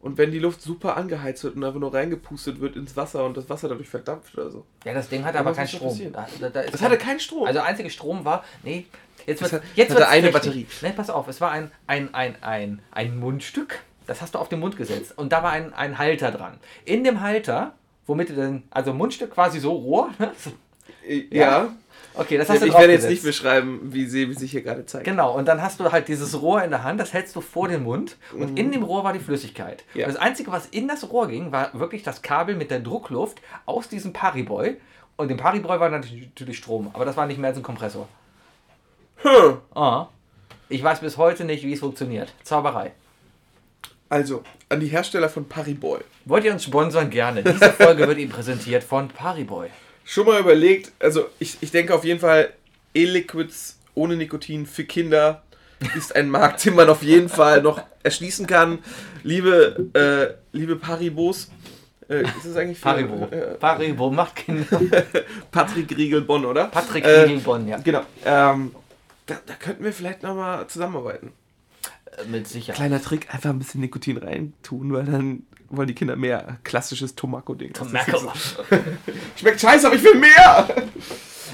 Und wenn die Luft super angeheizt wird und einfach nur reingepustet wird ins Wasser und das Wasser dadurch verdampft oder so.
Ja, das Ding hat
Ja,
aber keinen Strom. Da, da, da
Das hatte keinen Strom.
Also einzige Strom war, nee, jetzt wird jetzt
hatte eine. Batterie.
Nee, pass auf, es war ein, ein, ein, ein, ein Mundstück, das hast du auf den Mund gesetzt und da war ein, ein Halter dran. In dem Halter, womit du dann, also Mundstück quasi so Rohr, ne?
Ja.
Ja. Okay, das hast
Ich,
du
ich werde jetzt nicht beschreiben, wie Sebi sich hier gerade zeigt.
Genau, und dann hast du halt dieses Rohr in der Hand, das hältst du vor den Mund und in dem Rohr war die Flüssigkeit.
Mhm. Ja.
Und das Einzige, was in das Rohr ging, war wirklich das Kabel mit der Druckluft aus diesem Pariboy. Und im Pariboy war natürlich natürlich Strom, aber das war nicht mehr als ein Kompressor.
Hm.
Ah. Ich weiß bis heute nicht, wie es funktioniert. Zauberei.
Also, an die Hersteller von Pariboy.
Wollt ihr uns sponsern? Gerne. Diese Folge wird Ihnen präsentiert von Pariboy.
Schon mal überlegt, also ich, ich denke auf jeden Fall, E-Liquids ohne Nikotin für Kinder ist ein Markt, den man auf jeden Fall noch erschließen kann. Liebe, äh, liebe Paribos, äh, ist es eigentlich für,
Paribo.
Äh,
Paribo macht Kinder.
Patrick Riegel-Bonn, oder?
Patrick
Äh,
Riegelbonn, ja.
Genau. Ähm, da, da könnten wir vielleicht nochmal zusammenarbeiten.
Mit Sicherheit.
Kleiner Trick, einfach ein bisschen Nikotin reintun, weil dann wollen die Kinder mehr. Klassisches Tomako-Ding.
Tomako.
Schmeckt scheiße, aber ich will mehr!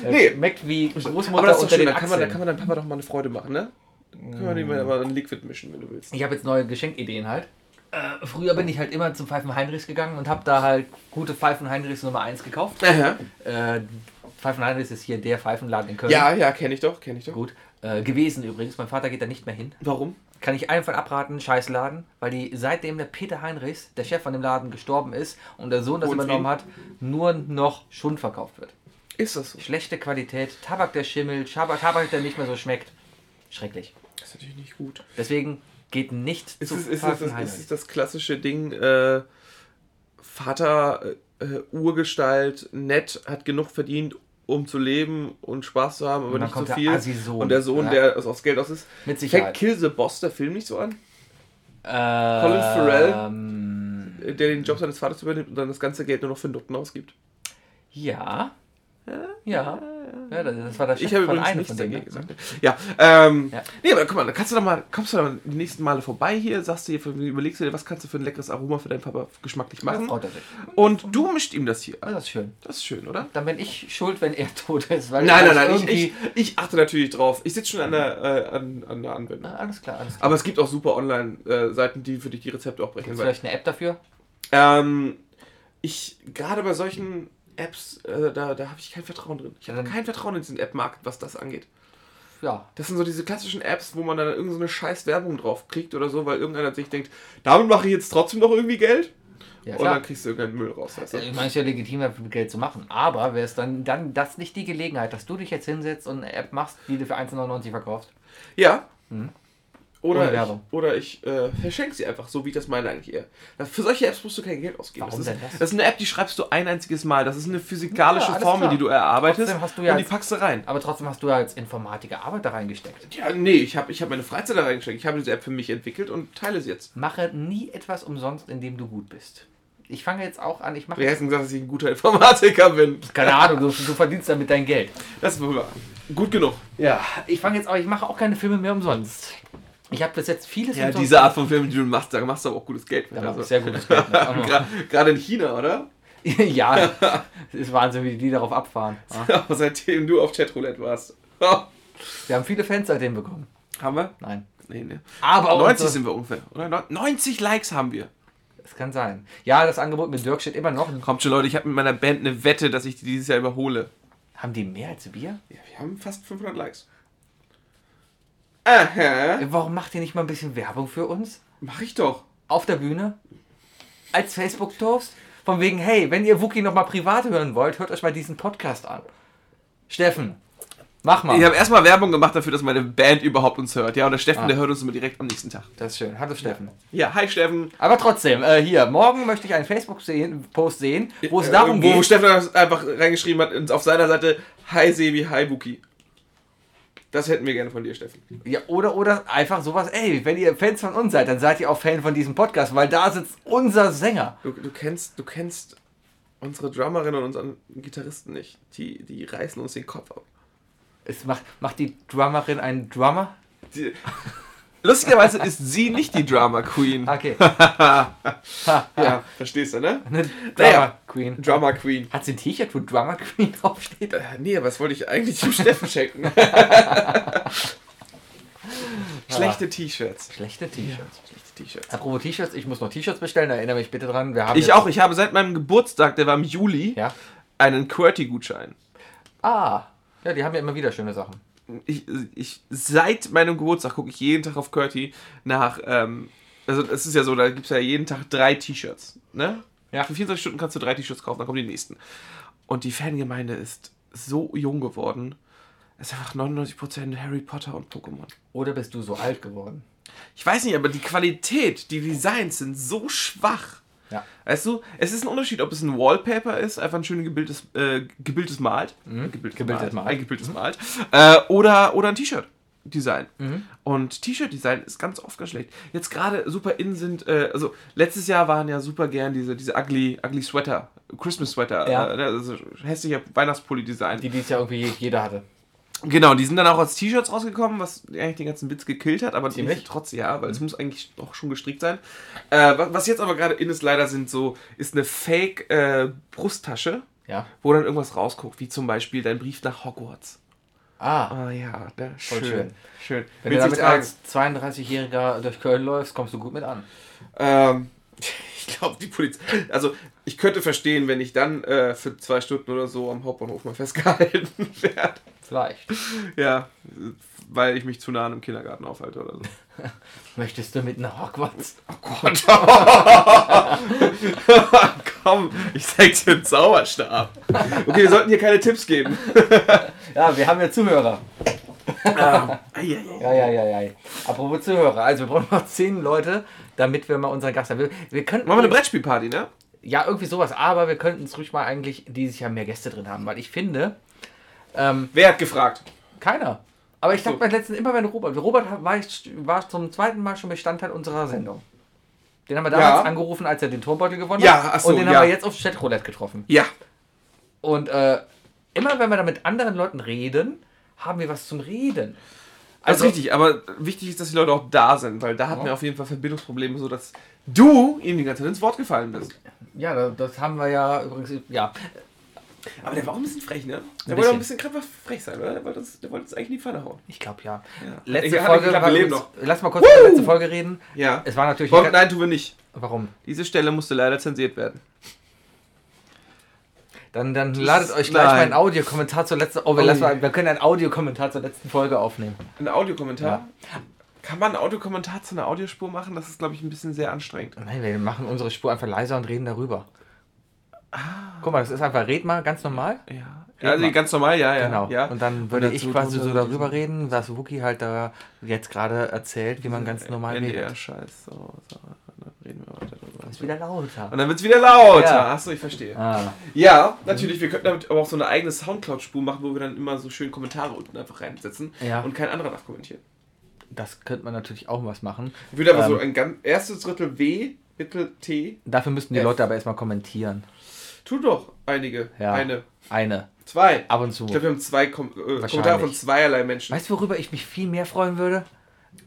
Nee.
Schmeckt wie Großmutter
Aber das ist
unter
schön,
den
da kann, man, da kann man deinem Papa doch mal eine Freude machen, ne? Können wir die mal ein Liquid mischen, wenn du willst.
Ich habe jetzt neue Geschenkideen halt. Äh, früher bin ich halt immer zum Pfeifen Heinrichs gegangen und habe da halt gute Pfeifen Heinrichs Nummer 1 gekauft.
Aha.
Äh, Pfeifen Heinrichs ist hier der Pfeifenladen in Köln.
Ja, ja, kenne ich doch, kenne ich doch.
Gut. Äh, gewesen übrigens. Mein Vater geht da nicht mehr hin.
Warum?
Kann ich einfach abraten, scheiß Laden, weil die seitdem der Peter Heinrichs, der Chef von dem Laden, gestorben ist und der Sohn das
Wohnfrieden?
übernommen hat, nur noch Schund verkauft wird.
Ist das so?
Schlechte Qualität, Tabak, der schimmelt, Tabak, Tabak, der nicht mehr so schmeckt. Schrecklich.
Das ist natürlich nicht gut.
Deswegen geht nicht
Ist
zu
es, ist, es, ist, es das klassische Ding, äh, Vater, äh, äh, Urgestalt, nett, hat genug verdient, um zu leben und Spaß zu haben, aber nicht
kommt
so viel. Und der Sohn,
Ja.
der es aufs Geld aus ist.
Mit
Fängt
Sicherheit.
Kill the Boss, der Film, nicht so an?
Colin
Farrell?
Ähm,
Der den Job seines Vaters übernimmt und dann das ganze Geld nur noch für Nutten ausgibt.
ja. Ja. Ja, das das war der Chef
Ich habe übrigens nichts dagegen
ne?
gesagt. Ja, ähm,
Ja.
nee, aber guck mal, kannst du doch mal, kommst du mal die nächsten Male vorbei hier, sagst du dir, überlegst du dir, was kannst du für ein leckeres Aroma für deinen Papa geschmacklich machen.
sich.
Und du mischt ihm das hier.
Ah, Das ist schön.
Das ist schön, oder?
Dann bin ich schuld, wenn er tot ist.
Nein, nein, nein, ich, ich, ich achte natürlich drauf. Ich sitze schon an der, äh, an, an der Anwendung.
Ah, alles klar, alles klar.
Aber es gibt auch super Online-Seiten, die für dich die Rezepte auch brechen.
Gibt's vielleicht eine App dafür?
ähm, ich, gerade bei solchen Apps, äh, da, da habe ich kein Vertrauen drin. Ich habe kein Vertrauen in diesen App-Markt, was das angeht.
Ja.
Das sind so diese klassischen Apps, wo man dann irgendeine so eine scheiß Werbung drauf kriegt oder so, weil irgendeiner sich denkt, damit mache ich jetzt trotzdem noch irgendwie Geld.
Ja,
und dann kriegst du irgendeinen Müll raus. Weißt du?
Ich meine, es ist ja legitim, Geld zu machen. Aber wäre es dann, dann das nicht die Gelegenheit, dass du dich jetzt hinsetzt und eine App machst, die du für 1,99 verkaufst?
Ja.
Mhm.
Oder
Ohne
ich, oder ich äh, verschenke sie einfach, so wie ich das meine eigentlich eher. Für solche Apps musst du kein Geld ausgeben.
Warum
das,
denn
ist,
das?
das ist eine App, die schreibst du ein einziges Mal. Das ist eine physikalische
Ja,
Formel,
klar.
die du erarbeitest
Trotzdem hast du ja
und die
als-
packst du rein.
Aber trotzdem hast du ja als Informatiker Arbeit da reingesteckt.
Ja, nee, ich habe ich hab meine Freizeit da reingesteckt. Ich habe diese App für mich entwickelt und teile sie jetzt.
Mache nie etwas umsonst, indem du gut bist. Ich fange jetzt auch an, ich mache.
Wer hat denn gesagt, dass ich ein guter Informatiker bin?
Keine Ahnung, du, du verdienst damit dein Geld.
Das ist. Gut genug.
Ja, ich fange jetzt auch, ich mache auch keine Filme mehr umsonst. Ich habe bis jetzt vieles
Ja, diese Art von Filmen, die du machst, da machst du aber auch gutes Geld mit.
Da
Also.
sehr gutes Geld mit.
Gerade in China, oder?
ja, es ist Wahnsinn, wie die darauf abfahren. Ja.
Aber seitdem du auf Chatroulette warst.
Wir haben viele Fans seitdem bekommen.
Haben wir?
Nein.
Nee, nee.
Aber
90
unsere-
sind wir ungefähr. Oder? Neun- 90 Likes haben wir.
Es kann sein. Ja, das Angebot mit Dirk steht immer noch.
Kommt schon, Leute, ich habe mit meiner Band eine Wette, dass ich die dieses Jahr überhole.
Haben die mehr als wir?
Ja, wir haben fast 500 Likes. Aha.
Warum macht ihr nicht mal ein bisschen Werbung für uns?
Mach ich doch.
Auf der Bühne? Als Facebook-Toast? Von wegen, hey, wenn ihr Wookie noch mal privat hören wollt, hört euch mal diesen Podcast an. Steffen, mach mal.
Ich habe erstmal Werbung gemacht dafür, dass meine Band überhaupt uns hört. Ja, und der Steffen,
Ah.
der hört uns immer direkt am nächsten Tag.
Das ist schön. Hallo Steffen.
Ja, hi Steffen.
Aber trotzdem, äh, hier, morgen möchte ich einen Facebook-Post sehen, wo es
Äh,
darum
wo
geht.
Steffen einfach reingeschrieben hat auf seiner Seite, hi Sebi, hi Buki. Das hätten wir gerne von dir, Steffen.
Ja, oder, oder einfach sowas, ey, wenn ihr Fans von uns seid, dann seid ihr auch Fan von diesem Podcast, weil da sitzt unser Sänger.
Du, du kennst, du kennst unsere Drummerin und unseren Gitarristen nicht. Die, die reißen uns den Kopf ab.
Es macht, macht die Drummerin einen Drummer?
Die, lustigerweise ist sie nicht die Drama Queen.
Okay.
Ja, verstehst du, ne?
Eine Drummer
Naja.
Queen.
Drama Queen.
Hat sie ein T-Shirt, wo Drummer Queen draufsteht?
Äh, nee, das wollte ich eigentlich dem Steffen schenken. Schlechte T-Shirts.
Schlechte T-Shirts.
Schlechte T-Shirts.
Apropos T-Shirts, ich muss noch T-Shirts bestellen, da erinnere mich bitte dran. Wir haben
Ich auch, ich habe seit meinem Geburtstag, der war im Juli,
Ja.
einen QWERTY-Gutschein.
Ah. Ja, die haben ja immer wieder schöne Sachen.
Ich, ich, seit meinem Geburtstag gucke ich jeden Tag auf QWERTY nach, ähm, also es ist ja so, da gibt es ja jeden Tag drei T-Shirts, ne?
Ja.
Für 24 Stunden kannst du drei T-Shirts kaufen, dann kommen die nächsten. Und die Fangemeinde ist so jung geworden. Es ist einfach 99% Harry Potter und Pokémon.
Oder bist du so alt geworden?
Ich weiß nicht, aber die Qualität, die Designs sind so schwach.
Ja.
Weißt du, es ist ein Unterschied, ob es ein Wallpaper ist, einfach ein schön gebildtes, äh, gebildtes Malt. Gebildetes,
Gebildetes Malt.
Ein gebildtes Malt. Äh, oder, oder ein T-Shirt-Design.
Mhm.
Und T-Shirt-Design ist ganz oft ganz schlecht. Jetzt gerade super in sind, äh, also letztes Jahr waren ja super gern diese, diese ugly, ugly Sweater, Christmas Sweater,
Ja.
äh, also hässlicher Weihnachtspulli-Design.
Die dies ja irgendwie jeder hatte.
Genau, die sind dann auch als T-Shirts rausgekommen, was eigentlich den ganzen Witz gekillt hat, aber
Ziemlich.
trotz ja, weil es muss eigentlich auch schon gestrickt sein. Äh, wa- was jetzt aber gerade in ist, leider sind so, ist eine Fake äh, Brusttasche,
Ja.
wo dann irgendwas rausguckt, wie zum Beispiel dein Brief nach Hogwarts.
Ah.
Ah ja, ne, schön.
schön.
Schön.
Wenn du
Willst
damit
du tragen?
als 32-Jähriger durch Köln läufst, kommst du gut mit an.
Ähm, ich glaube, die Polizei. Also, ich könnte verstehen, wenn ich dann äh, für zwei Stunden oder so am Hauptbahnhof mal festgehalten werde.
Vielleicht.
Ja, weil ich mich zu nah an einem Kindergarten aufhalte oder so.
Möchtest du mit nach Hogwarts?
Gott. Komm, ich zeig dir einen Zauberstab. Okay, wir sollten hier keine Tipps geben.
Ja, wir haben ja Zuhörer.
Ah.
Ja, ja, ja, ja. Apropos Zuhörer. Also, wir brauchen noch 10 Leute, damit wir mal unseren Gast haben. Wir, wir könnten.
Machen wir eine Brettspielparty, ne?
Ja, irgendwie sowas. Aber wir könnten es ruhig mal eigentlich dieses Jahr mehr Gäste drin haben, weil ich finde, ähm,
Wer hat gefragt?
keiner. Aber ich
so.
dachte beim letzten immer, wenn Robert. Robert war, war zum zweiten Mal schon Bestandteil unserer Sendung. Den haben wir damals
Ja.
angerufen, als er den Turmbeutel gewonnen
Ja,
hat.
ach so,
und den
ja.
haben wir jetzt auf Chatroulette getroffen.
Ja.
Und äh, immer wenn wir da mit anderen Leuten reden, haben wir was zum Reden.
Also
Also-
richtig, aber wichtig ist, dass die Leute auch da sind, weil da hatten
Ja.
wir auf jeden Fall Verbindungsprobleme, so dass du ihnen die ganze Zeit ins Wort gefallen bist.
Ja, da- das haben wir ja übrigens. Ja,
Aber der war auch ein bisschen frech, ne? Der
bisschen.
wollte auch ein bisschen krampfhaft frech sein, oder? Der wollte uns, der wollte uns eigentlich in die Pfanne hauen.
ich glaube ja.
Ja.
Letzte
Hat
Folge. War
wir leben noch.
Lass mal kurz über die letzte Folge reden.
Ja.
Es war natürlich.
Warum, nein, tun wir nicht.
Warum?
Diese Stelle musste leider zensiert werden.
Dann, dann ladet euch gleich
nein.
mal einen Audiokommentar zur letzten. Oh, wir,
Oh
lassen mal, wir können einen Audiokommentar zur letzten Folge aufnehmen.
Ein Audiokommentar? Kann man einen Audiokommentar zu einer Audiospur machen? Das ist, glaube ich, ein bisschen sehr anstrengend.
Nein, wir machen unsere Spur einfach leiser und reden darüber.
Ah.
Guck mal, das ist einfach, red mal ganz normal.
Ja. Also ganz normal, ja, ja.
Genau.
Ja.
Und dann würde
Und
ich quasi so darüber reden, was Wookie halt da jetzt gerade erzählt, wie man ganz normal redet.
NDR-Scheiß. So, so, dann reden wir weiter drüber.
Ist wieder lauter.
Und dann wird es wieder lauter.
Ja.
Achso, ich verstehe.
Ah.
Ja, natürlich. Wir könnten damit aber auch so eine eigene Soundcloud-Spur machen, wo wir dann immer so schön Kommentare unten einfach reinsetzen
Ja.
und kein anderer darf kommentieren.
Das könnte man natürlich auch was machen.
Ich würde aber
Ähm.
so ein ganz, erstes Drittel W, Mittel T.
Dafür müssten die
F.
Leute aber erstmal kommentieren.
Tu doch einige.
Ja.
Eine.
Eine.
Zwei.
Ab und zu.
Ich glaube, wir haben zwei Kom äh. Kommentare von zweierlei Menschen.
Weißt du, worüber ich mich viel mehr freuen würde?
Jetzt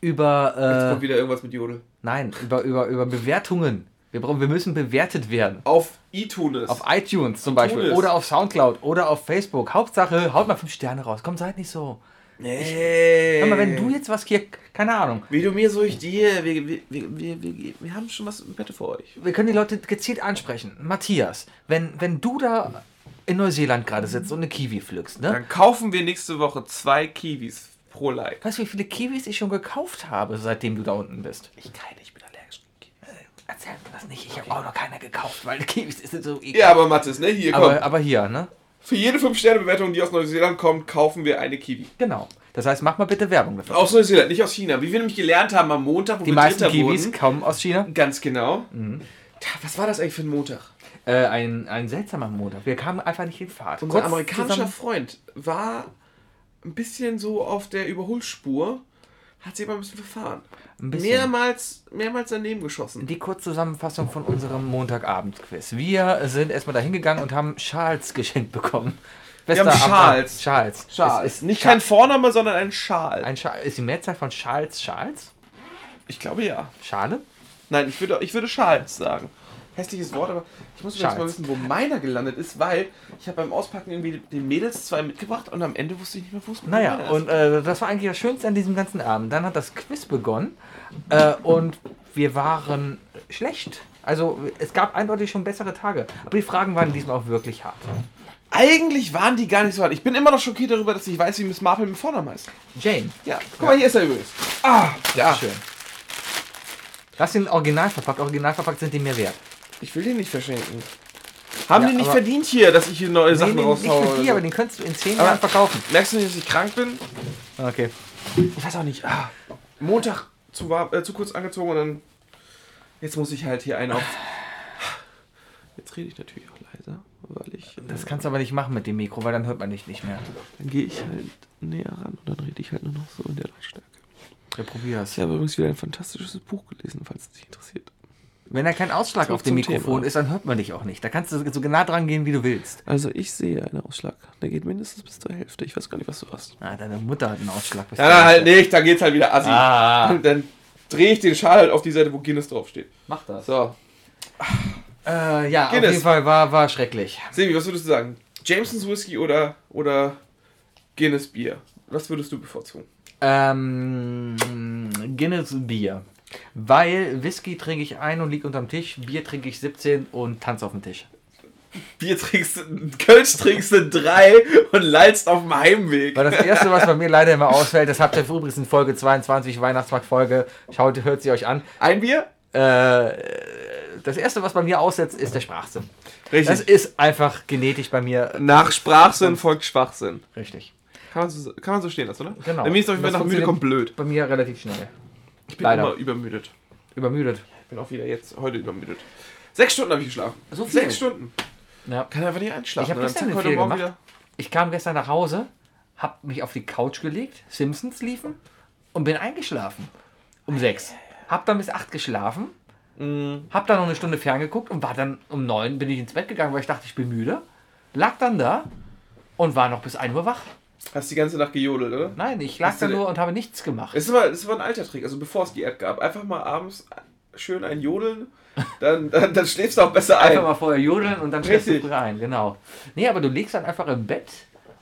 Über,
kommt
äh,
wieder irgendwas mit Jodel.
nein, über, über, über Bewertungen. Wir, brauchen, wir müssen bewertet werden.
Auf iTunes.
Auf iTunes zum Beispiel.
iTunes.
Oder auf Soundcloud. Oder auf Facebook. Hauptsache, haut mal fünf Sterne raus. Komm, seid nicht so.
Nee.
Hör mal, wenn du jetzt was hier, keine Ahnung.
Wie du mir, so ich dir. Wir, wir, wir, wir, wir, haben schon was im Bett für euch.
Wir können die Leute gezielt ansprechen. Matthias, wenn, wenn du da in Neuseeland gerade sitzt und eine Kiwi pflückst, ne?
Dann kaufen wir nächste Woche zwei Kiwis pro Like.
Weißt du, wie viele Kiwis ich schon gekauft habe, seitdem du da unten bist?
Ich keine, ich bin allergisch. gegen Kiwis.
Erzähl mir das nicht. Ich habe auch noch keine gekauft, weil Kiwis sind so ekelhaft.
Ja, aber Mathis, ne? Hier, komm.
aber, aber hier, ne?
Für jede 5-Sterne-Bewertung, die aus Neuseeland kommt, kaufen wir eine Kiwi.
Genau. Das heißt, mach mal bitte Werbung dafür.
Aus Neuseeland, nicht aus China. Wie wir nämlich gelernt haben am Montag, wo
Die
wir
meisten
Dritter
Kiwis
wurden.
kommen aus China.
Ganz genau. Tja, was war das eigentlich für ein Montag?
Äh, ein, ein seltsamer Montag. Wir kamen einfach nicht in Fahrt.
Unser
Kurz
amerikanischer
zusammen-
Freund war ein bisschen so auf der Überholspur, hat sich aber ein bisschen verfahren.
Ein bisschen.
Mehrmals, mehrmals daneben geschossen.
Die Kurzzusammenfassung von unserem Montagabend-Quiz. Wir sind erstmal da hingegangen und haben Schals geschenkt bekommen.
Wir haben Charles.
Charles.
Charles.
Ist, ist
Nicht
Char-
kein Vorname, sondern ein Schal.
ein Schal ist die Mehrzahl von Charles Charles?
ich glaube ja.
Schale?
Nein, ich würde, ich würde Charles sagen. Hässliches Wort, aber ich muss jetzt mal wissen, wo meiner gelandet ist, weil ich habe beim Auspacken irgendwie den Mädels zwei mitgebracht und am Ende wusste ich nicht mehr, wo es
Naja, und äh, das war eigentlich das Schönste an diesem ganzen Abend. Dann hat das Quiz begonnen äh, und wir waren schlecht. Also es gab eindeutig schon bessere Tage. Aber die Fragen waren diesmal auch wirklich hart.
Eigentlich waren die gar nicht so hart. Ich bin immer noch schockiert darüber, dass ich weiß, wie Miss Marple mit Vornamen heißt.
Jane.
Ja, guck mal, hier ist er übrigens. Ah, ja.
Schön. Lass den original verpackt. Original verpackt sind die mehr wert.
Ich will den nicht verschenken. Haben
Ja,
die nicht verdient hier, dass ich hier neue
Nee,
Sachen
nee, nicht
raushaue?
für
oder
die,
so?
aber den könntest du in 10
Aber-
Jahren verkaufen.
Merkst du nicht, dass ich krank bin?
Okay.
Ich weiß auch nicht. Ah, Montag zu, warm, äh, zu kurz angezogen und dann. Jetzt muss ich halt hier einen auf. Jetzt rede ich natürlich auch leiser, weil ich.
Das
äh,
kannst du aber nicht machen mit dem Mikro, weil dann hört man dich nicht mehr.
dann gehe ich halt näher ran und dann rede ich halt nur noch so in der Lautstärke.
Ja, probier's.
Ich habe übrigens wieder ein fantastisches Buch gelesen, falls es dich interessiert.
Wenn da kein Ausschlag auf dem Mikrofon
Thema.
ist, dann hört man dich auch nicht. Da kannst du so nah dran gehen, wie du willst.
Also ich sehe einen Ausschlag. Der geht mindestens bis zur Hälfte. Ich weiß gar nicht, was du hast.
Ah, deine Mutter hat einen Ausschlag.
Ja, dann halt nicht, da geht's halt wieder assi.
Ah,
Dann drehe ich den Schal halt auf die Seite, wo Guinness draufsteht.
mach das.
So,
Äh, ja,
Guinness.
auf jeden Fall war, war schrecklich.
Sebi, was würdest du sagen? Jamesons Whisky oder, oder Guinness Bier? Was würdest du bevorzugen?
Ähm, Guinness Bier. Weil Whisky trinke ich ein und liege unterm Tisch, Bier trinke ich 17 und tanze auf dem Tisch.
Bier trinkst du, Kölsch trinkst du drei und lallst auf dem Heimweg.
Weil das Erste, was bei mir leider immer ausfällt, das habt ihr übrigens in Folge 22, Weihnachtsmarkt-Folge, schaut, hört sie euch an.
Ein Bier?
Äh, das Erste, was bei mir aussetzt, ist der Sprachsinn. Das
Richtig.
ist einfach genetisch bei mir
Nach Sprachsinn folgt Schwachsinn.
richtig.
Kann man so, kann man so stehen lassen, oder?
Genau.
Bei mir ist es auf jeden Fall
Das
nach müde kommt blöd.
Bei mir relativ schnell.
Ich bin
Leider.
immer übermüdet.
Übermüdet.
Ich bin auch wieder jetzt heute übermüdet. Sechs Stunden habe ich geschlafen.
So viel?
Sechs Stunden.
Ja.
Kann einfach nicht einschlafen.
Ich hab
Und dann
gestern
heute Morgen
gemacht. Ich kam gestern nach Hause, hab mich auf die Couch gelegt, Simpsons liefen und bin eingeschlafen. Um sechs. Hab dann bis acht geschlafen,
wieder.
hab dann noch eine Stunde ferngeguckt und war dann um neun bin ich ins Bett gegangen, weil ich dachte, ich bin müde. Lag dann da und war noch bis 1 Uhr wach.
Hast die ganze Nacht gejodelt, oder?
Nein, ich lag
Hast
da nur und habe nichts gemacht.
Das ist aber ein alter Trick, also bevor es die App gab. Einfach mal abends schön ein Jodeln, dann, dann, dann schläfst du auch besser
Einfach
ein.
mal vorher jodeln und dann schläfst du rein, genau. Nee, aber du legst dann einfach im Bett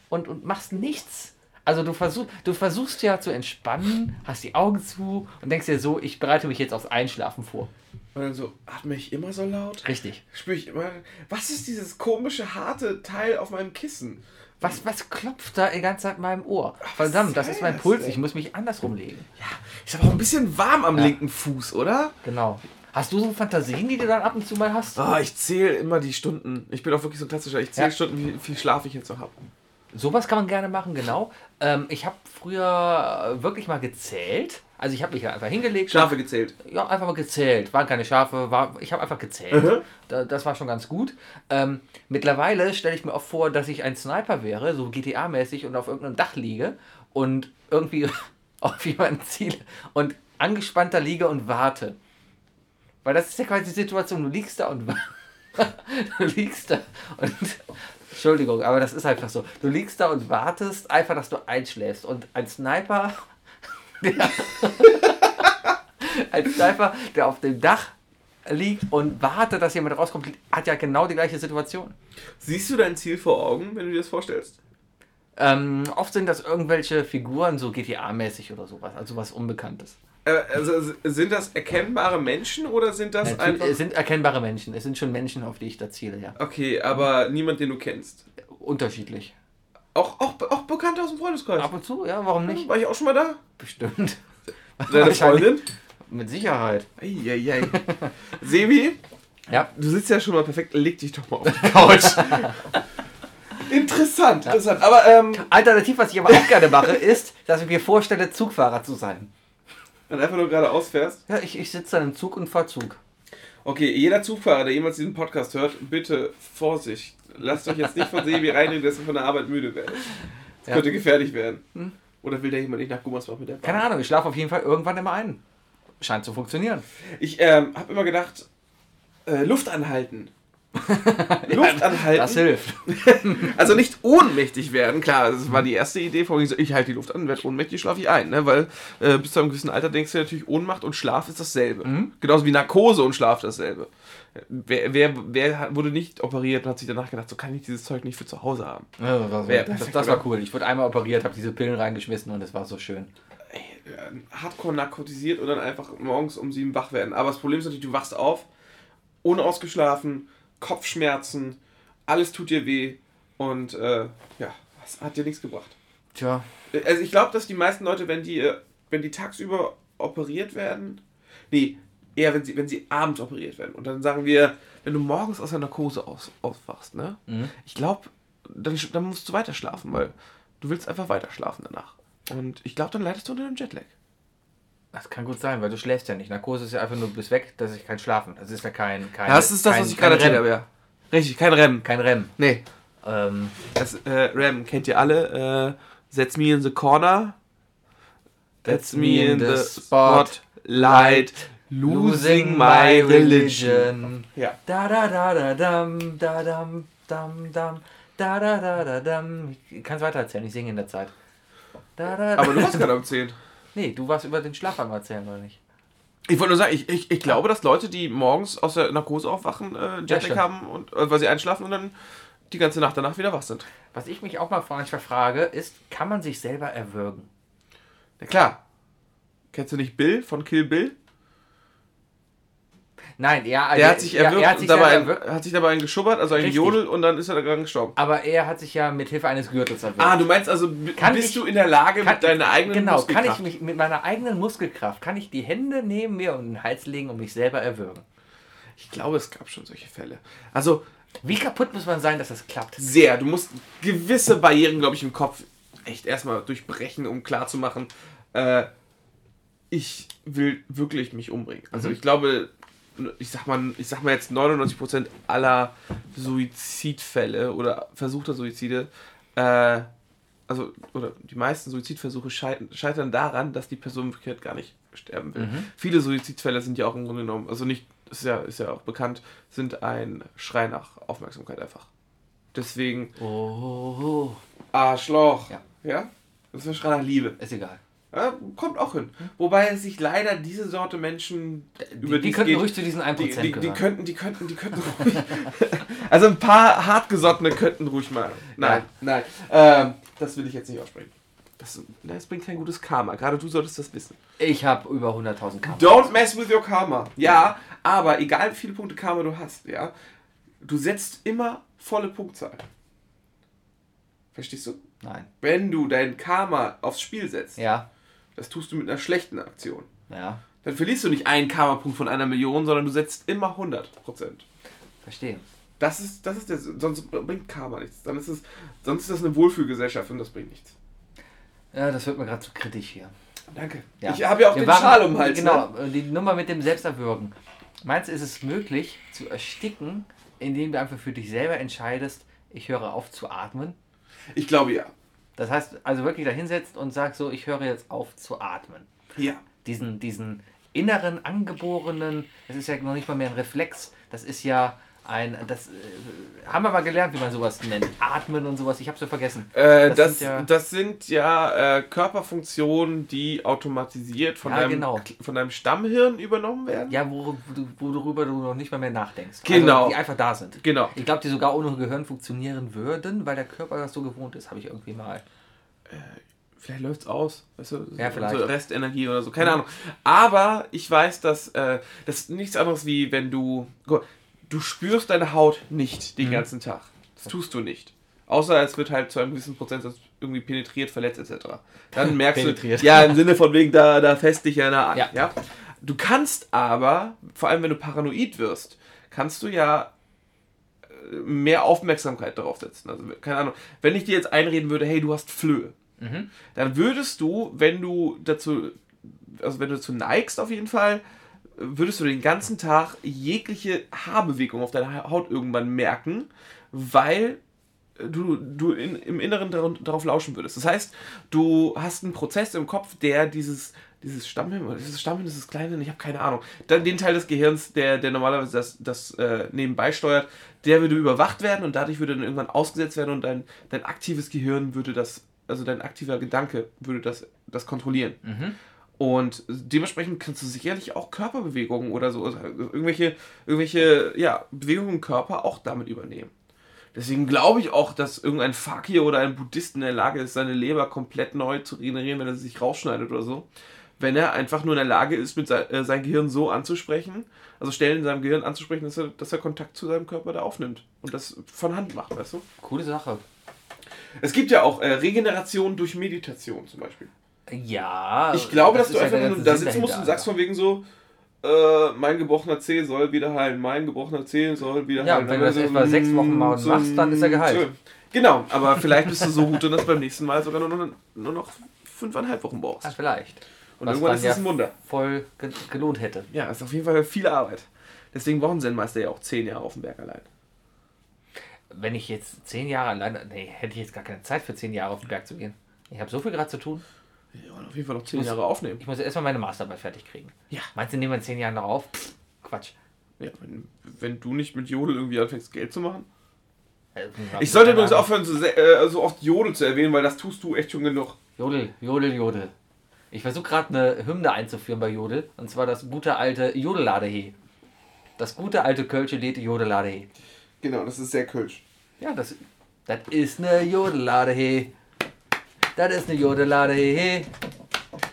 und, und machst nichts. Also du, versuch, du versuchst ja zu entspannen, hast die Augen zu und denkst dir so, ich bereite mich jetzt aufs Einschlafen vor.
Und dann so, atme ich immer so laut?
Richtig.
Spüre ich immer. Was ist dieses komische, harte Teil auf meinem Kissen?
Was, was klopft da die ganze Zeit in meinem Ohr? Verdammt, das ist mein Puls, ich muss mich andersrum legen.
Ist aber auch ein bisschen warm am
Ja.
linken Fuß, oder?
Genau. Hast du so Fantasien, die du dann ab und zu mal hast?
Oh, ich zähle immer die Stunden. Ich bin auch wirklich so ein klassischer. Ich zähle
Ja.
Stunden, wie viel Schlaf ich jetzt noch habe.
Sowas kann man gerne machen, genau. Ähm, ich habe früher wirklich mal gezählt. Also ich habe mich ja einfach hingelegt.
Schafe gezählt.
Ja, einfach mal gezählt. Waren keine Schafe, war, ich habe einfach gezählt.
Mhm.
Da, das war schon ganz gut. Ähm, mittlerweile stelle ich mir auch vor, dass ich ein Sniper wäre, so GTA-mäßig und auf irgendeinem Dach liege und irgendwie auf jemanden ziele und angespannter liege und warte. Weil das ist ja quasi die Situation, du liegst da und du liegst da und Entschuldigung, aber das ist einfach so. Du liegst da und wartest einfach, dass du einschläfst und ein Sniper ein Sniper, der auf dem Dach liegt und wartet, dass jemand rauskommt, hat ja genau die gleiche Situation.
Siehst du dein Ziel vor Augen, wenn du dir das vorstellst?
Ähm, oft sind das irgendwelche Figuren, so GTA-mäßig oder sowas, also was Unbekanntes.
Äh, also sind das erkennbare Menschen oder sind das
Natürlich,
einfach.
Es sind erkennbare Menschen, es sind schon Menschen, auf die ich da ziele, ja.
Okay, aber niemand, den du kennst.
Unterschiedlich.
Auch, auch, auch Bekannte aus dem Freundeskreis.
Ab und zu, ja, warum nicht?
War ich auch schon mal da?
Bestimmt.
Deine. Freundin?
Mit Sicherheit.
Eieiei. Sebi,
Ja.
du sitzt ja schon mal perfekt. Leg dich doch mal auf die Couch. interessant, interessant. Aber, ähm,
Alternativ, was ich aber auch gerne mache, ist, dass ich mir vorstelle, Zugfahrer zu sein.
wenn du einfach nur geradeaus fährst.
Ja, ich, ich sitze dann im Zug und fahr Zug.
Okay, jeder Zugfahrer, der jemals diesen Podcast hört, bitte Vorsicht. Lasst euch jetzt nicht von Sebi reinreden, dass ihr von der Arbeit müde werdet. Das
Ja.
könnte gefährlich werden. Oder will der jemand nicht nach Gummersbach mit der Bahn?
Keine Ahnung, ich schlafe auf jeden Fall irgendwann immer ein. Scheint zu funktionieren.
Ich ähm, habe immer gedacht, äh, Luft anhalten. Luft anhalten.
Das hilft.
Also nicht ohnmächtig werden, klar, das war die erste Idee, vor allem so, ich halte die Luft an, werde ohnmächtig, schlafe ich ein, ne? weil äh, bis zu einem gewissen Alter denkst du natürlich, Ohnmacht und Schlaf ist dasselbe. Genauso wie Narkose und Schlaf dasselbe. Wer, wer, wer wurde nicht operiert und hat sich danach gedacht, so kann ich dieses Zeug nicht für zu Hause haben.
Ja, das, war,
Wär
das, das war cool. Ich wurde einmal operiert, habe diese Pillen reingeschmissen und es war so schön.
Äh, hardcore narkotisiert und dann einfach morgens um sieben wach werden. Aber das Problem ist natürlich, du wachst auf, unausgeschlafen, Kopfschmerzen, alles tut dir weh und äh, ja, das hat dir nichts gebracht.
Tja,
Also ich glaube, dass die meisten Leute, wenn die, äh, wenn die tagsüber operiert werden, nee, eher wenn sie, wenn sie abends operiert werden. Und dann sagen wir, wenn du morgens aus der Narkose aus, aufwachst, ne? Ich glaube, dann, dann musst du weiter schlafen, weil du willst einfach weiter schlafen danach. Und ich glaube, dann leidest du unter einem Jetlag.
Das kann gut sein, weil du schläfst ja nicht. Narkose ist ja einfach nur, du bist weg, das ist kein Schlafen. Das ist ja kein. kein
Das ist das,
kein,
was ich
kein
gerade erzählt habe, ja. Richtig, kein REM.
Kein REM.
Nee.
Ähm,
Das äh, REM kennt ihr alle. Äh, That's me in the corner. That's me in the spotlight. Losing my religion. Ja.
Da da da da dam, da dam, dam, dam, da da da da dam. Ich kann es weiter erzählen, ich singe in der Zeit. Da, da,
Aber du warst gerade am 10.
Nee, du warst über den Schlaf am erzählen, oder nicht?
Ich wollte nur sagen, ich, ich, ich glaube, dass Leute, die morgens aus der Narkose aufwachen, äh, Jetlag
stimmt.
haben, und, äh, weil sie einschlafen und dann die ganze Nacht danach wieder wach sind.
Was ich mich auch mal manchmal frage, ist, kann man sich selber erwürgen?
Na klar. Kennst du nicht Bill von Kill Bill?
Nein, er, also
Der hat sich
ja,
erwürgt
er hat sich
dabei, einen, hat sich dabei einen geschubbert, also einen
Richtig.
Jodel und dann ist er daran gestorben.
aber er hat sich ja mit Hilfe eines Gürtels erwürgt.
Ah, du meinst also,
Kann
bist
ich-
du in der Lage,
Kann-
mit deiner eigenen
Genau, kann
Muskelkraft-
ich mich mit meiner eigenen Muskelkraft, kann ich die Hände neben mir und den Hals legen und mich selber erwürgen?
Ich glaube, es gab schon solche Fälle. Also,
Wie kaputt muss man sein, dass das klappt?
sehr. Du musst gewisse Barrieren, glaube ich, im Kopf echt erstmal durchbrechen, um klarzumachen, äh, ich will wirklich mich umbringen. Also ich glaube, ich sag mal, ich sag mal jetzt 99% aller Suizidfälle oder versuchter Suizide, äh, also, oder die meisten Suizidversuche scheitern, scheitern daran, dass die Person wirklich halt gar nicht sterben will. Viele Suizidfälle sind ja auch im Grunde genommen, also nicht, ist ja, ist ja auch bekannt, sind ein Schrei nach Aufmerksamkeit einfach. Deswegen
Oh,
Arschloch.
Ja.
Ja? Das ist ein Schrei nach Liebe.
ist egal.
Ja, kommt auch hin. Wobei sich leider diese Sorte Menschen, über
Die, die könnten
geht,
ruhig zu diesen 1%
die, die, die könnten, die könnten, die könnten ruhig. also ein paar hartgesottene könnten ruhig mal. Nein, nein. Ähm, das will ich jetzt nicht aussprechen. Das, das bringt kein gutes Karma. Gerade du solltest das wissen.
Ich habe über 100.000 Karma.
Don't mess with your Karma. Ja, aber egal wie viele Punkte Karma du hast, ja, du setzt immer volle Punktzahl. Verstehst du?
Nein.
Wenn du dein Karma aufs Spiel setzt,
Ja,
das tust du mit einer schlechten Aktion.
ja,
Dann verlierst du nicht einen Karma-Punkt von einer Million, sondern du setzt immer 100 Prozent.
verstehe.
Das ist, das ist der, sonst bringt Karma nichts. Dann ist es, sonst ist das eine Wohlfühlgesellschaft und das bringt nichts.
Ja, das wird mir gerade zu kritisch hier.
Danke.
Ja.
Ich habe ja auch
Wir
den
waren-
Schal um den Hals.
Genau,
Ne?
die Nummer mit dem Selbsterwürgen. Meinst du, ist es möglich zu ersticken, indem du einfach für dich selber entscheidest, ich höre auf zu atmen?
Ich glaube ja.
Das heißt, also wirklich da hinsetzt und sagst so, ich höre jetzt auf zu atmen.
Ja.
Diesen, diesen inneren, angeborenen, das ist ja noch nicht mal mehr ein Reflex, das ist ja ein, das äh, haben wir mal gelernt, wie man sowas nennt. Atmen und sowas, ich habe so vergessen.
Äh,
Das
das,
sind ja-
das sind ja äh, Körperfunktionen, die automatisiert von,
Ja,
deinem,
genau.
von deinem Stammhirn übernommen werden.
Ja, wo, du- worüber du noch nicht mal mehr nachdenkst.
Genau.
Also, die einfach da sind.
Genau.
Ich glaube, die sogar ohne Gehirn funktionieren würden, weil der Körper das so gewohnt ist, habe ich irgendwie mal.
Vielleicht läuft's aus. Weißt du?
Ja, vielleicht.
So Restenergie oder so. Keine Ahnung. Aber ich weiß, dass äh, das nichts anderes wie wenn du. guck Du spürst deine Haut nicht
Mhm.
den ganzen Tag. Das tust du nicht. Außer es wird halt zu einem gewissen Prozentsatz irgendwie penetriert, verletzt etc. Dann merkst du. Ja, im Sinne von wegen, da, da fest dich einer an.
Ja.
Ja. Du kannst aber, vor allem wenn du paranoid wirst, kannst du ja äh, mehr Aufmerksamkeit darauf setzen. Also, keine Ahnung, wenn ich dir jetzt einreden würde, hey, du hast Flöhe,
Mhm.
dann würdest du, wenn du dazu, also wenn du dazu neigst auf jeden Fall, würdest du den ganzen Tag jegliche Haarbewegung auf deiner Haut irgendwann merken, weil du, du in, im Inneren dar- darauf lauschen würdest. Das heißt, du hast einen Prozess im Kopf, der dieses, dieses Stammhirn, oder ist es Stammhirn, ist es Kleinhirn, ich habe keine Ahnung. Dann den Teil des Gehirns, der, der normalerweise das, das äh, nebenbei steuert, der würde überwacht werden und dadurch würde dann irgendwann ausgesetzt werden und dein, dein aktives Gehirn würde das, also dein aktiver Gedanke würde das, das kontrollieren.
Mhm.
Und dementsprechend kannst du sicherlich auch Körperbewegungen oder so, also irgendwelche, irgendwelche ja, Bewegungen im Körper auch damit übernehmen. Deswegen glaube ich auch, dass irgendein Fakir oder ein Buddhist in der Lage ist, seine Leber komplett neu zu regenerieren, wenn er sich rausschneidet oder so. Wenn er einfach nur in der Lage ist, mit sein, äh, sein Gehirn so anzusprechen, also Stellen in seinem Gehirn anzusprechen, dass er, dass er Kontakt zu seinem Körper da aufnimmt und das von Hand macht, weißt du?
Coole Sache.
Es gibt ja auch äh, Regeneration durch Meditation zum Beispiel.
Ja.
Ich glaube, dass
das
du
ja
einfach nur
ganze
da sitzen musst und sagst von wegen so, äh, mein gebrochener Zeh soll wieder heilen, mein gebrochener Zeh soll wieder
Ja,
heilen.
und wenn du das etwa sechs Wochen mal
so,
machst, dann ist er geheilt.
so. Genau, aber vielleicht bist du so gut, dass beim nächsten Mal sogar nur noch, nur noch fünfeinhalb Wochen brauchst.
Ja, vielleicht.
Und
Was
irgendwann ist das
ja
ein Wunder.
Voll ge gelohnt hätte.
Ja, ist auf jeden Fall viel Arbeit. Deswegen brauchen Zen-Meister ja auch zehn Jahre auf dem Berg allein.
Wenn ich jetzt zehn Jahre alleine. Nee, hätte ich jetzt gar keine Zeit für zehn Jahre auf den Berg zu gehen. Ich habe so viel gerade zu tun.
Wir wollen auf jeden Fall noch zehn
muss-
Jahre aufnehmen.
Ich muss erstmal meine Masterarbeit fertig kriegen.
Ja.
Meinst du, nehmen wir in zehn Jahren noch auf? Pff, Quatsch.
ja wenn, wenn du nicht mit Jodel irgendwie anfängst, Geld zu machen.
Äh,
Ich sollte übrigens aufhören, so, äh, so oft Jodel zu erwähnen, weil das tust du echt schon genug.
Jodel, Jodel, Jodel. Ich versuche gerade eine Hymne einzuführen bei Jodel. Und zwar das gute alte Jodelladehe. Das gute alte Kölsche Lied Jodelladehe.
Genau, das ist sehr kölsch.
Ja, das, das ist eine Jodelladehe. Das ist eine Jodelladehe.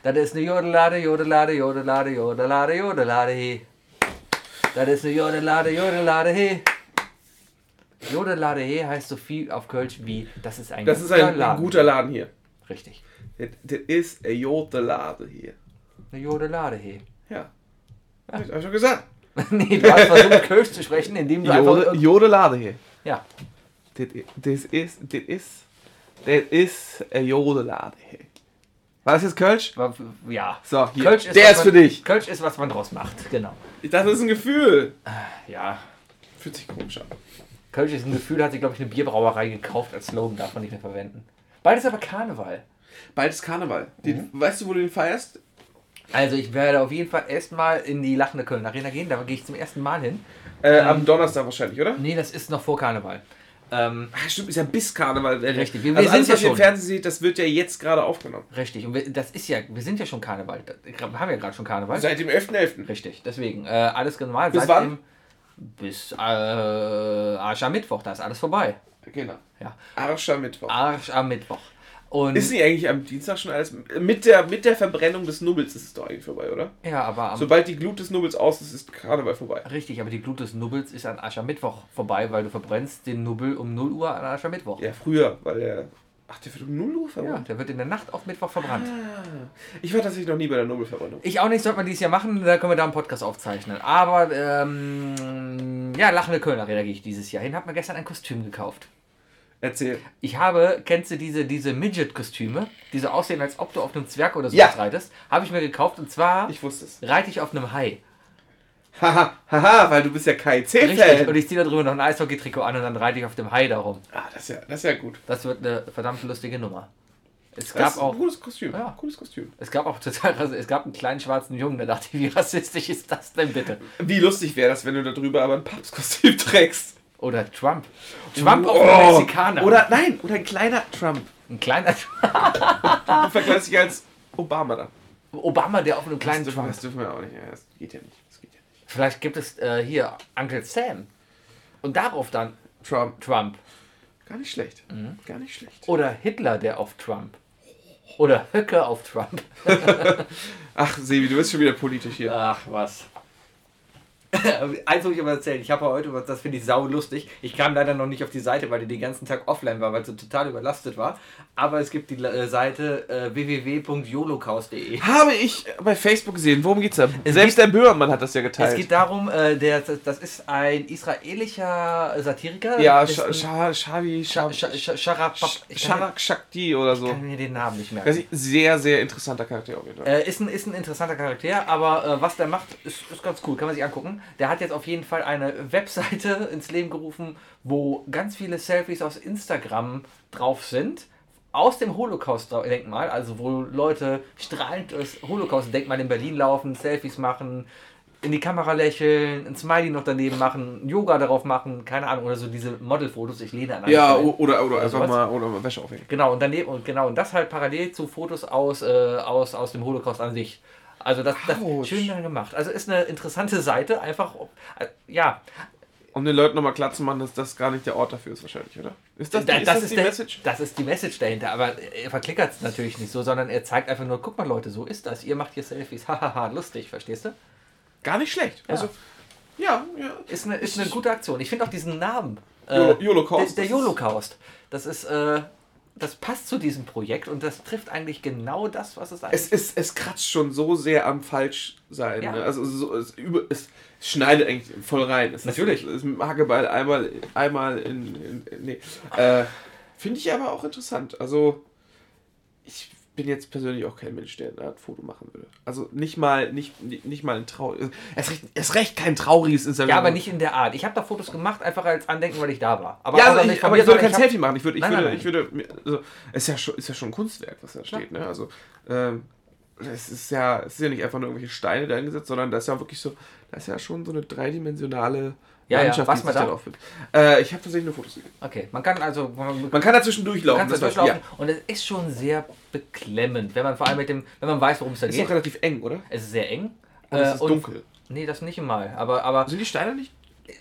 Das ist eine Jodellade, Jodellade, Jodellade, Jodellade, Jodellade. Das ist eine Jodellade, Jodellade. Jodellade heißt so viel auf Kölsch wie das ist ein,
Das ist ein, ein guter Laden hier.
Richtig.
Das das ist ein guter Laden hier.
Eine Jodellade.
Ja. Hab ich schon gesagt.
nee, du hast versucht Kölsch zu sprechen, indem du einfach.
Jode, Jodelade hier.
Ja,
das ist, das ist, das ist ein Jodelade. War das jetzt Kölsch?
ja.
So, hier.
Kölsch
Der
was
ist für
man,
dich.
Kölsch ist, was man draus macht, genau.
Das ist ein Gefühl.
Ja.
Fühlt sich komisch an.
Kölsch ist ein Gefühl, hat sich, glaube ich, eine Bierbrauerei gekauft als Slogan, darf man nicht mehr verwenden. Beides aber Karneval.
Ist Karneval. Den,
Mhm.
Weißt du, wo du den feierst?
Also ich werde auf jeden Fall erstmal in die Lachende Köln Arena gehen, da gehe ich zum ersten Mal hin.
Äh,
Ähm.
am Donnerstag wahrscheinlich, oder?
Nee, das ist noch vor Karneval. Ähm,
Ach, stimmt, ist ja bis Karneval. Äh,
Richtig, wir- wir
also
sind
alles,
ja
was ihr im. Fernsehen seht, das wird ja jetzt gerade aufgenommen.
richtig, und wir, das ist ja, wir sind ja schon Karneval. Wir haben ja gerade schon Karneval.
Seit dem 11.11.
Richtig, deswegen, äh, alles normal.
Bis
seit
wann?
Dem, bis äh, Aschermittwoch, da ist alles vorbei.
Genau.
Ja.
Arschermittwoch.
Arsch am Mittwoch. Und
Ist nicht eigentlich am Dienstag schon alles. Mit der, mit der Verbrennung des Nubbels ist es doch eigentlich vorbei, oder?
ja, aber am,
Sobald die Glut des Nubbels aus ist, ist Karneval vorbei.
richtig, aber die Glut des Nubbels ist an Aschermittwoch vorbei, weil du verbrennst den Nubbel um 0 Uhr an Aschermittwoch.
Ja, früher, weil der. Ach, der wird um 0 Uhr
Ja,
verbrannt.
der wird in der Nacht auf Mittwoch verbrannt.
Ah, ich war tatsächlich noch nie bei der Nubbelverbrennung.
Ich auch nicht, sollte man dieses Jahr machen, da können wir da einen Podcast aufzeichnen. Aber, ähm, ja, Lachende Kölner Arena gehe ich dieses Jahr hin, habe mir gestern ein Kostüm gekauft.
Erzähl.
Ich habe, kennst du diese, diese Midget-Kostüme, die so aussehen, als ob du auf einem Zwerg oder so
Ja.
reitest? Habe ich mir gekauft und zwar
Ich wusste es.
reite ich auf einem Hai.
Haha, haha, weil du bist ja
Richtig, und
KIC-Fan.
ich ziehe da drüber noch ein Eishockey-Trikot an und dann reite ich auf dem Hai darum.
Ah, das ist ja, das ist ja gut.
Das wird eine verdammt lustige Nummer. Es
Das
gab
ist ein
auch,
cooles Kostüm.
Ja.
Cooles Kostüm.
es gab auch total, also es gab einen kleinen schwarzen Jungen, der dachte, wie rassistisch ist das denn bitte?
Wie lustig wäre das, wenn du darüber aber ein Papstkostüm trägst.
Oder Trump. Trump auf
Oh,
einem Mexikaner.
Oder nein, oder ein kleiner Trump.
ein kleiner
Du vergleichst dich als Obama da.
Obama, der auf einem kleinen
Das dürfen,
Trump.
das dürfen wir auch nicht. Ja, das geht ja nicht. Das geht ja nicht.
Vielleicht gibt es äh, hier Uncle Sam. Und darauf dann
Trump.
Trump.
Gar nicht schlecht.
Mhm.
Gar nicht schlecht.
Oder Hitler, der auf Trump. Oder Höcke auf Trump.
Ach, Sebi, du bist schon wieder politisch hier.
Ach, was. Eins muss ich aber erzählen. Ich habe heute, das finde ich sau lustig. Ich kam leider noch nicht auf die Seite, weil die den ganzen Tag offline war, weil sie total überlastet war. Aber es gibt die äh, Seite äh, www.jolocaust.de.
Habe ich bei Facebook gesehen. Worum geht's da?
Es
Selbst der Böhmermann hat das ja
Es
geteilt.
geht darum, äh, der, das ist ein israelischer Satiriker.
ja, Shavi,
ich
Sharak Shakti oder
ich
so.
kann mir den Namen nicht merken.
ich, sehr, sehr interessanter Charakter auf jeden Fall.
Äh, ist, ein, ist ein interessanter Charakter, aber äh, was der macht, ist, ist ganz cool, kann man sich angucken. Der hat jetzt auf jeden Fall eine Webseite ins Leben gerufen, wo ganz viele Selfies aus Instagram drauf sind. aus dem Holocaust-Denkmal, also wo Leute strahlend durchs Holocaust-Denkmal in Berlin laufen, Selfies machen, in die Kamera lächeln, ein Smiley noch daneben machen, Yoga darauf machen, keine Ahnung, oder so diese Modelfotos, ich lehne an
Ja,
Stein.
oder, oder einfach
sowas.
mal oder mal Wäsche aufhängen.
Genau, und daneben, und genau, und das halt parallel zu Fotos aus, äh, aus, aus dem Holocaust an sich. Also das, das schön dann gemacht. Also ist eine interessante Seite, einfach, äh, ja,
Um den Leuten nochmal klar zu machen, dass das gar nicht der Ort dafür ist wahrscheinlich, oder? Ist das,
Da-
die, ist das, die
der,
Message?
Das ist die Message dahinter, aber er verklickert es natürlich nicht so, sondern er zeigt einfach nur, guck mal Leute, so ist das. Ihr macht hier Selfies, hahaha, lustig, verstehst du?
Gar nicht schlecht.
Ja.
Also, ja, ja.
Ist eine, ist eine gute Aktion. Ich finde auch diesen Namen. Äh,
Yolocaust,
Der, der
das ist-
Holocaust. Das ist, äh, das passt zu diesem Projekt und das trifft eigentlich genau das, was es eigentlich
Es, ist, es kratzt schon so sehr am Falschsein.
Ja.
Ne? Also so, es, über, es schneidet eigentlich voll rein. Es
Natürlich.
Ist, es Hackeball einmal, einmal in. in, in nee. äh, Finde ich aber auch interessant. Also, ich bin jetzt persönlich auch kein Mensch, der da ein Foto machen würde. Also nicht mal, nicht, nicht, mal ein Trau. Es recht, es recht kein trauriges Instagram.
Ja, aber nicht in der Art. Ich habe da Fotos gemacht, einfach als Andenken, weil ich da war. Aber
ja, also
nicht
ich, aber ich würde kein
hab-
Selfie machen. Ich würde, ich
Nein,
würde,
nein,
ich würde, also, es ist ja schon, ist ja schon ein Kunstwerk, was da steht, ne? Also, ähm, es ist ja, es ist ja nicht einfach nur irgendwelche Steine da eingesetzt, sondern da ist ja wirklich so, da ist ja schon so eine dreidimensionale
Ja, ja.
Landschaft, die
mal
sich
da?
aufführt. Äh, ich habe tatsächlich nur Fotos gesehen.
Okay, man kann also. Man,
Man kann dazwischen
du
durchlaufen. das
durchlaufen und es ist schon sehr beklemmend, wenn man vor allem mit dem, wenn man weiß, worum es da
Ist
geht.
doch relativ eng, oder?
Es ist sehr eng.
Und es
Äh,
ist dunkel.
Nee, das nicht mal. Aber, aber
Sind die Steine nicht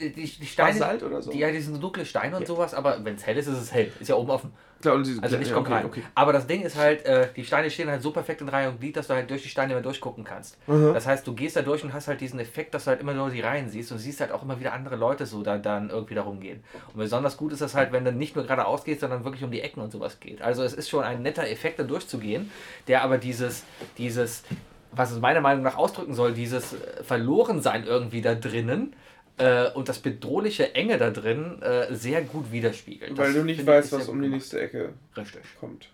die, die Steine.
Basalt oder so?
Die, ja, die sind dunkle Steine und
Ja.
sowas, aber wenn es hell ist, ist es hell. Ist ja oben offen.
Klar, und diese,
Also Licht
ja,
kommt
okay,
rein.
Okay.
Aber das Ding ist halt, äh, die Steine stehen halt so perfekt in Reihe und Glied, dass du halt durch die Steine immer durchgucken kannst.
Mhm.
Das heißt, du gehst da durch und hast halt diesen Effekt, dass du halt immer nur die Reihen siehst und siehst halt auch immer wieder andere Leute so da, dann irgendwie da rumgehen. Und besonders gut ist das halt, wenn du nicht nur geradeaus gehst, sondern wirklich um die Ecken und sowas geht. Also es ist schon ein netter Effekt, da durchzugehen, der aber dieses, dieses, was es meiner Meinung nach ausdrücken soll, dieses äh, Verlorensein irgendwie da drinnen äh, und das bedrohliche Enge da drin äh, sehr gut widerspiegelt.
Weil
Das
du nicht weißt, was um die nächste Ecke
Richtig.
kommt.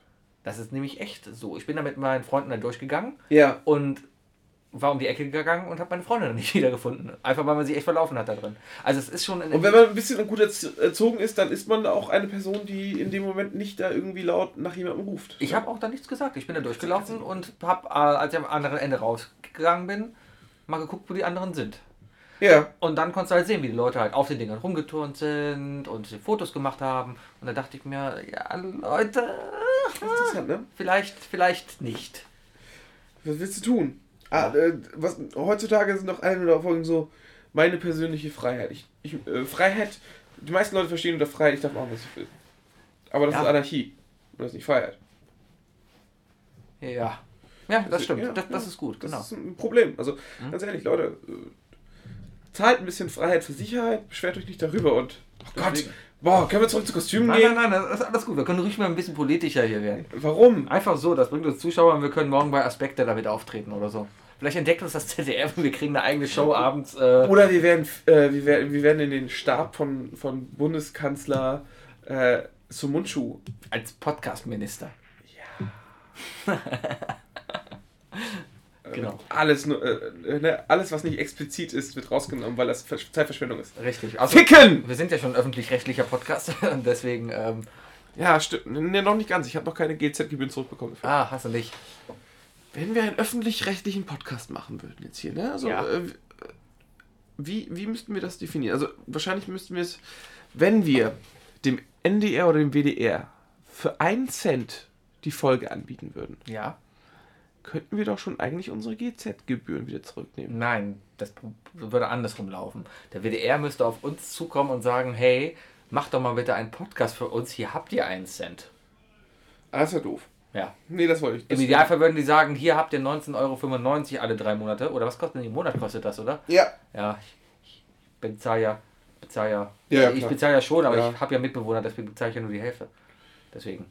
Das ist nämlich echt so. Ich bin da mit meinen Freunden dann durchgegangen
Ja.
und war um die Ecke gegangen und habe meine Freundin dann nicht wiedergefunden. Einfach weil man sich echt verlaufen hat da drin. Also es ist schon...
Und wenn man ein bisschen gut erz- erzogen ist, dann ist man auch eine Person, die in dem Moment nicht da irgendwie laut nach jemandem ruft.
ich habe auch da nichts gesagt. Ich bin da durchgelaufen und habe, äh, als ich am anderen Ende rausgegangen bin, mal geguckt, wo die anderen sind.
Ja.
Und dann konntest du halt sehen, wie die Leute halt auf den Dingern rumgeturnt sind und Fotos gemacht haben. Und da dachte ich mir, ja, Leute,
Interessant, ne?
vielleicht, vielleicht nicht.
Was willst du tun? Ah, äh, was, heutzutage sind noch eine der Folgen so meine persönliche Freiheit. Ich, ich, äh, Freiheit, die meisten Leute verstehen unter Freiheit, ich darf machen, was ich will. Aber das
Ja.
ist Anarchie. Und das ist nicht Freiheit.
Ja. Ja, das stimmt.
Ja,
das, das
ja.
ist gut,
Das
genau.
ist ein Problem. Also,
Mhm.
ganz ehrlich, Leute, äh, zahlt ein bisschen Freiheit für Sicherheit, beschwert euch nicht darüber und. Oh Gott, boah, können wir zurück zu Kostümen
Nein,
gehen?
nein, nein, das ist alles gut. Wir können ruhig mal ein bisschen politischer hier werden.
Warum?
Einfach so, das bringt uns Zuschauer und wir können morgen bei Aspekte damit auftreten oder so. Vielleicht entdeckt uns das ZDF und wir kriegen eine eigene Show abends. Äh,
Oder wir werden, äh, wir werden, wir werden in den Stab von, von Bundeskanzler äh, Sumunchu.
als Podcast-Minister. Genau.
Alles, nur, äh, ne, alles, was nicht explizit ist, wird rausgenommen, weil das Ver- Zeitverschwendung ist.
Richtig. Also,
Ficken!
wir sind ja schon ein öffentlich-rechtlicher Podcast und deswegen. Ähm,
Ja, stimmt. Ne, noch nicht ganz. Ich habe noch keine GZ-Gebühren zurückbekommen. Dafür.
ah, hast du nicht.
Wenn wir einen öffentlich-rechtlichen Podcast machen würden jetzt hier, ne? Also,
Ja.
äh, wie, wie müssten wir das definieren? Also, wahrscheinlich müssten wir es, wenn wir dem NDR oder dem WDR für einen Cent die Folge anbieten würden,
Ja.
Könnten wir doch schon eigentlich unsere GZ-Gebühren wieder zurücknehmen.
Nein, das würde andersrum laufen. Der WDR müsste auf uns zukommen und sagen: Hey, mach doch mal bitte einen Podcast für uns. Hier habt ihr einen Cent.
Ah, das ist ja doof.
Ja.
Nee, das wollte ich.
Im
Das-
Idealfall würden die sagen, hier habt ihr 19,95 Euro alle drei Monate. Oder was kostet denn im Monat kostet das, oder?
Ja.
Ja, ich, ich bezahle ja, bezahle ja.
Ja, ja,
ich bezahle ja schon, aber ich habe ja Mitbewohner, deswegen bezahle ich ja nur die Hälfte. Deswegen.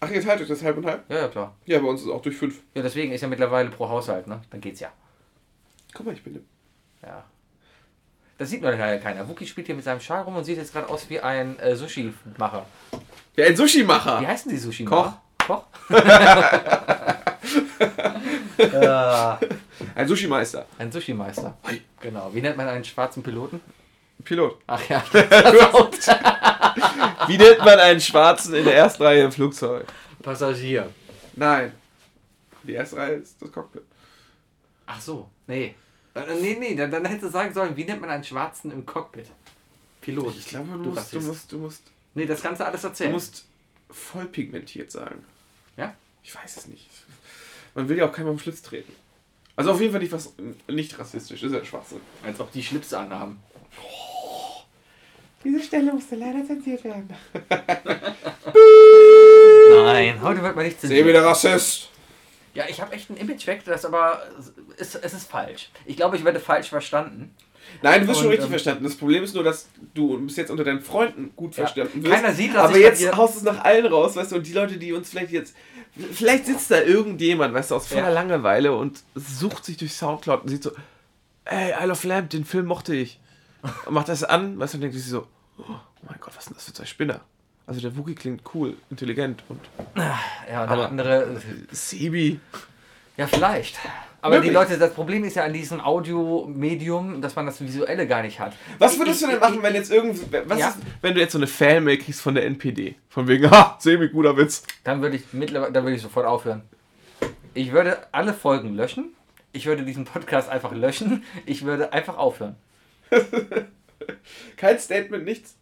Ach, ihr teilt euch das halb und halb?
Ja, ja, klar.
Ja, bei uns ist es auch durch fünf.
Ja, deswegen ist ja mittlerweile pro Haushalt, ne? Dann geht's ja.
Guck mal, ich bin.
Ja. Das sieht nur leider keiner. Wookie spielt hier mit seinem Schal rum und sieht jetzt gerade aus wie ein äh, Sushi-Macher.
Ja, ein Sushi-Macher!
Wie heißen die sushi
Koch.
Koch? ja,
Ein Sushi-Meister.
ein Sushi-Meister.
Hi.
Genau. Wie nennt man einen schwarzen Piloten?
Pilot.
Ach ja.
Wie nennt man einen Schwarzen in der ersten Reihe im Flugzeug?
Passagier.
Nein. Die erste Reihe ist das Cockpit.
Ach so, nee. Äh, nee, nee, dann, dann hättest du sagen sollen, wie nennt man einen Schwarzen im Cockpit? Pilot.
Ich glaube, du,
Du
musst, du musst, du musst,
Nee, das kannst du alles
du
erzählen.
musst voll pigmentiert sagen.
Ja?
Ich weiß es nicht. Man will ja auch keinem am Schlitz treten. Also auf jeden Fall nicht was nicht rassistisch, ist ja Schwachsinn.
Als ob die Schlipse anhaben.
Diese Stelle musste leider zensiert werden.
Nein, heute wird man nicht
Seh wieder Rassist.
Ja, ich habe echt ein Image weg, das aber ist, es ist falsch. Ich glaube, ich werde falsch verstanden.
Nein, du wirst schon richtig
ähm,
verstanden. Das Problem ist nur, dass du bis jetzt unter deinen Freunden gut
Ja.
verstanden wirst.
Keiner sieht, dass
Aber jetzt haust du es nach allen raus, weißt du, und die Leute, die uns vielleicht jetzt. Vielleicht sitzt da irgendjemand, weißt du, aus voller
Ja.
Langeweile und sucht sich durch Soundcloud und sieht so, ey, Isle of Lamp, den Film mochte ich. Und macht das an, weißt du, und denkt sich so, oh mein Gott, was sind das für zwei Spinner? Also der Wookie klingt cool, intelligent und
Ja, und der andere.
Sebi.
Ja, vielleicht. Aber
Möglich.
die Leute, das Problem ist ja an diesem Audio-Medium, dass man das Visuelle gar nicht hat.
Was würdest
Ich-
du denn
ich-
machen, wenn jetzt irgend, was
Ja.
ist, wenn du jetzt so eine Fanmail kriegst von der NPD? Von wegen, ha, Sebi, guter Witz.
Dann würde ich mittlerweile, dann würde ich sofort aufhören. Ich würde alle Folgen löschen. Ich würde diesen Podcast einfach löschen. Ich würde einfach aufhören.
Kein Statement, nichts.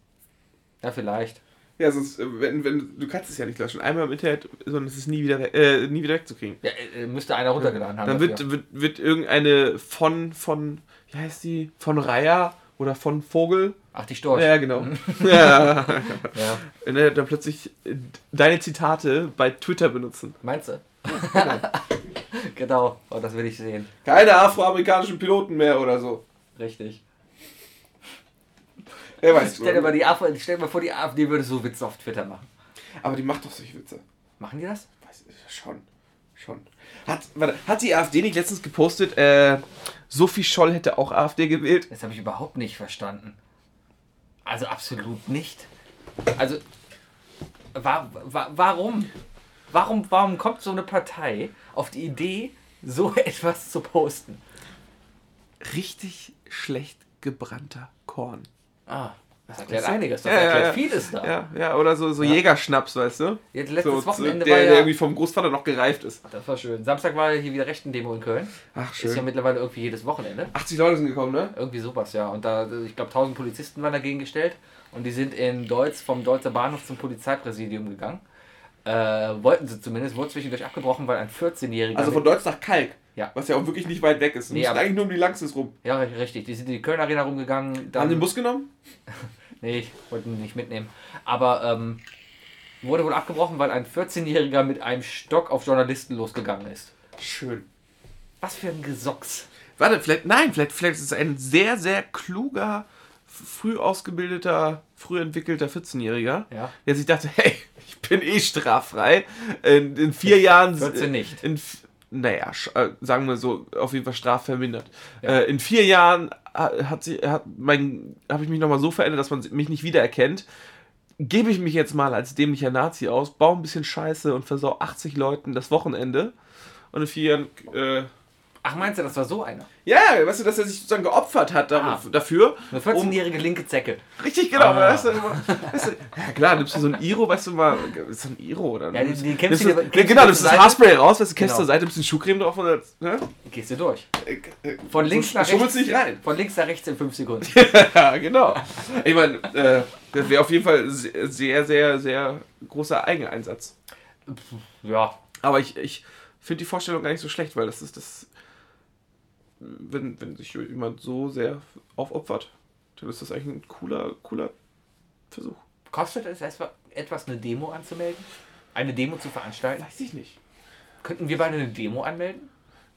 Ja, vielleicht.
Ja, sonst, äh, wenn, wenn, du kannst es ja nicht löschen. Einmal im Internet, sondern es ist nie wieder, äh, nie wieder wegzukriegen.
Ja, äh, müsste einer runtergeladen haben.
Dann wird, wird, wird irgendeine von, von, wie heißt die? Von Reiher oder von Vogel.
Ach, die Storch.
Ja, genau. ja.
Ja.
Ne, dann plötzlich äh, deine Zitate bei Twitter benutzen.
Meinst du? genau. Oh, das will ich sehen.
Keine afroamerikanischen Piloten mehr oder so.
Richtig.
Wer weiß.
Stell dir, mal die AfD, stell dir mal vor, die AfD würde so Witze auf Twitter machen.
Aber die macht doch solche Witze.
Machen die das?
Weiß ich, schon. Schon. Hat, warte, hat die AfD nicht letztens gepostet, äh, Sophie Scholl hätte auch AfD gewählt?
Das habe ich überhaupt nicht verstanden. Also absolut nicht. Also, wa wa warum? Warum, warum kommt so eine Partei auf die Idee, so etwas zu posten?
Richtig schlecht gebrannter Korn.
Ah, das erklärt einiges. Das
Ja, ja,
erklärt
ja.
vieles da.
Ja, ja, oder so, so
Ja.
Jägerschnaps, weißt du?
Jetzt letztes
So,
Wochenende
der,
war
der
ja...
irgendwie vom Großvater noch gereift ist.
Das war schön. Samstag war hier wieder Rechten-Demo in Köln.
Ach,
Ist ja
schön.
mittlerweile irgendwie jedes Wochenende.
80 Leute sind gekommen, ne?
Irgendwie sowas, ja. Und da, ich glaube, 1000 Polizisten waren dagegen gestellt. Und die sind in Deutz vom Deutzer Bahnhof zum Polizeipräsidium gegangen. Äh, wollten sie zumindest, wurde zwischendurch abgebrochen, weil ein 14-Jähriger.
Also von Deutsch nach Kalk.
Ja.
Was ja auch wirklich nicht weit weg ist. Die
Nee, aber-
eigentlich nur um die Langsys rum.
ja, richtig. Die sind in die Köln Arena rumgegangen. Dann,
Haben den Bus genommen?
Nee, ich wollte ihn nicht mitnehmen. Aber ähm, wurde wohl abgebrochen, weil ein 14-Jähriger mit einem Stock auf Journalisten losgegangen ist.
Schön.
Was für ein Gesocks.
Warte, vielleicht, nein, vielleicht, vielleicht ist es ein sehr, sehr kluger, früh ausgebildeter, früh entwickelter 14-Jähriger,
Ja.
der sich dachte, hey, ich bin eh straffrei. In, in vier Jahren.
14 nicht.
In, naja, äh, sagen wir so, auf jeden Fall strafvermindert.
Ja.
Äh, in vier Jahren ha- hat sie, hat mein, habe ich mich nochmal so verändert, dass man mich nicht wiedererkennt. Gebe ich mich jetzt mal als dämlicher Nazi aus, baue ein bisschen Scheiße und versau 80 Leuten das Wochenende. Und in vier Jahren äh,
Ach, meinst du, das war so einer?
ja, weißt du, dass er sich sozusagen geopfert hat
Ah.
dafür.
Eine 14-jährige linke Zecke.
Richtig, genau.
Ah.
Weißt du, weißt du, ja klar, nimmst du so ein Iro, weißt du mal, ist so ein Iro oder
Ja,
nimmst-
die kämpfst
nimmst
du kämpfst
genau,
du
nimmst
zur
das. Haarspray raus, weißt du, kämpfst
Genau.
zur Seite, ein bisschen Schuhcreme drauf und ne?
Gehst du durch.
Äh, äh,
Von links
so
nach rechts.
du nicht rein.
Von links nach rechts in 5 Sekunden.
ja, genau. Ich meine, äh, das wäre auf jeden Fall se- sehr, sehr, sehr großer Eigeneinsatz.
ja.
Aber ich, ich finde die Vorstellung gar nicht so schlecht, weil das ist das, wenn, wenn sich jemand so sehr aufopfert, dann ist das eigentlich ein cooler, cooler Versuch.
Kostet es etwa- etwas, eine Demo anzumelden? Eine Demo zu veranstalten?
Weiß ich nicht.
Könnten wir beide eine Demo anmelden?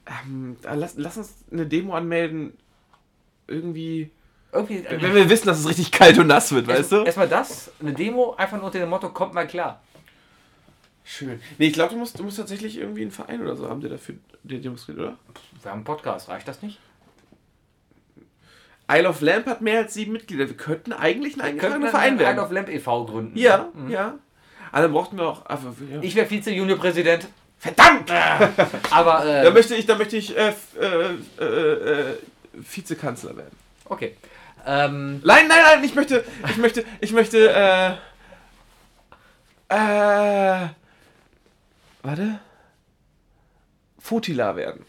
Ähm, da lass, lass uns eine Demo anmelden, irgendwie,
Irgendwie.
wenn wir wissen, dass es richtig kalt und nass wird, weißt du?
Erstmal das, eine Demo, einfach nur unter dem Motto, kommt mal klar.
Schön. Nee, ich glaube, du musst, du musst tatsächlich irgendwie einen Verein oder so haben, der dafür demonstriert, oder?
Wir haben einen Podcast, reicht das nicht?
Isle of Lamp hat mehr als sieben Mitglieder. Wir könnten eigentlich
einen
Verein
Verein
werden.
auf Lamp e.V. gründen.
Ja,
Mhm.
ja. Aber dann brauchten wir auch. Aber, ja.
Ich wäre Vize-Junior-Präsident,
Verdammt!
aber
Da
äh,
möchte ich, da möchte ich äh, äh, äh, äh, Vizekanzler werden.
okay. Ähm,
Nein, nein, nein, ich möchte, ich möchte, ich möchte, äh, äh, warte. Fotila werden.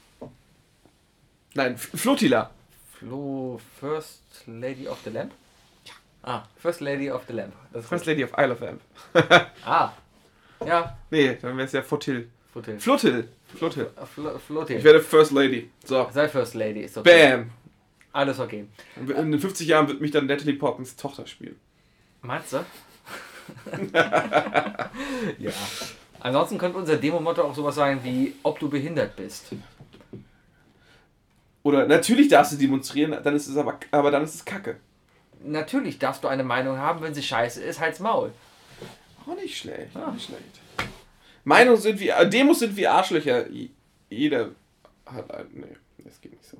Nein, Flotila.
Flo, First Lady of the Lamp? Ja. Ah, First Lady of the Lamp.
First Lady of Isle of Lamp.
Ah. Ja,
Nee, dann wäre es ja Flotil.
Flotil.
Flotil. Flotil.
Äh, Flo
Ich
Flotil.
werde First Lady. So.
Sei First Lady, ist okay.
Bam.
Alles okay.
In 50 Jahren wird mich dann Natalie Portmans Tochter spielen.
Meinst du? ja. Ansonsten könnte unser Demo-Motto auch sowas sein wie, ob du behindert bist.
Oder natürlich darfst du demonstrieren, dann ist es aber, aber dann ist es Kacke.
Natürlich darfst du eine Meinung haben, wenn sie scheiße ist, halt's Maul.
Auch nicht schlecht.
Ah.
Nicht schlecht. Meinungen sind wie, äh, Demos sind wie Arschlöcher. Jeder hat ein, nee, das geht nicht so.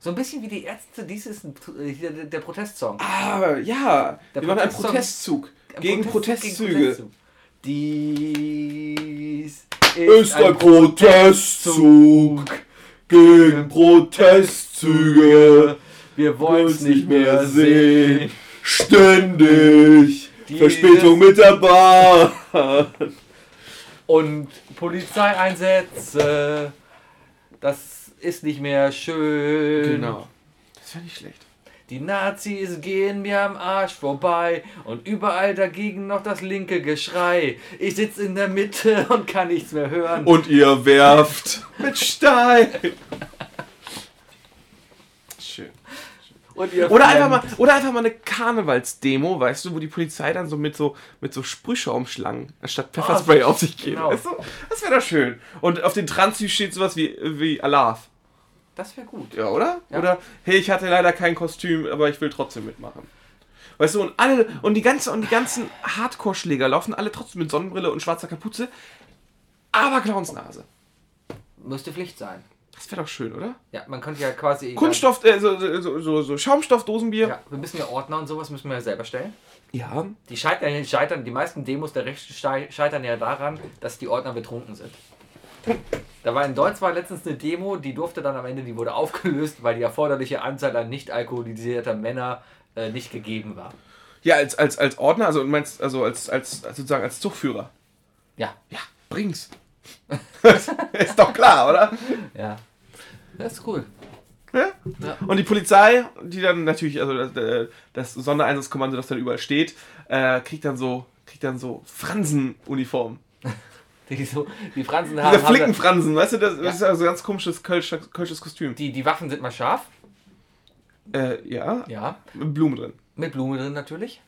So ein bisschen wie die Ärzte, dies ist ein, äh, der, Protestsong.
Aber ja,
Der
wir machen einen Protestzug gegen
Protestzug
Protestzüge.
gegen Protestzug. Dies
Ist ein Protestzug gegen Protestzüge.
Wir wollen's nicht mehr sehen.
Ständig.
Dieses-
Verspätung mit der Bahn.
Und Polizeieinsätze. Das ist nicht mehr schön.
Genau. Das wäre nicht schlecht.
Die Nazis gehen mir am Arsch vorbei und überall dagegen noch das linke Geschrei. Ich sitze in der Mitte und kann nichts mehr hören.
Und ihr werft mit Stein. Schön. Oder einfach, mal, oder einfach mal eine Karnevalsdemo, weißt du, wo die Polizei dann so mit so, mit so Sprühschaumschlangen anstatt Pfefferspray auf sich geht.
genau.
Weißt du? Das wäre doch schön. Und auf den Transys steht sowas wie, wie Alarv.
Das wäre gut.
Ja, oder?
Ja.
Oder, hey, ich hatte leider kein Kostüm, aber ich will trotzdem mitmachen. Weißt du, und alle, und die ganzen, und die ganzen Hardcore-Schläger laufen alle trotzdem mit Sonnenbrille und schwarzer Kapuze, aber Clownsnase.
Müsste Pflicht sein.
Das wäre doch schön, oder?
Ja, man könnte ja quasi.
Kunststoff, äh, so, so, so, so Schaumstoffdosenbier.
Ja, wir müssen ja Ordner und sowas müssen wir ja selber stellen.
ja.
Die scheitern, scheitern, die meisten Demos der Rechte schei- scheitern ja daran, dass die Ordner betrunken sind. Da war in Deutsch war letztens eine Demo, die durfte dann am Ende, die wurde aufgelöst, weil die erforderliche Anzahl an nicht alkoholisierter Männer äh, nicht gegeben war.
Ja, als, als, als Ordner, also meinst, also als, als, als sozusagen als Zugführer.
Ja,
Ja, bring's. ist doch klar, oder?
ja. Das ist cool.
Ja?
Ja.
Und die Polizei, die dann natürlich, also das, äh, das Sondereinsatzkommando, das dann überall steht, äh, kriegt dann so, kriegt dann so Fransenuniform.
Die, so, die Fransen
Diese
haben, haben
Flickenfransen, weißt du, das, das
Ja.
ist also ein ganz komisches kölsches, kölsches Kostüm.
die, die Waffen sind mal scharf.
Äh, ja,
Ja.
mit Blume drin.
Mit Blume drin natürlich.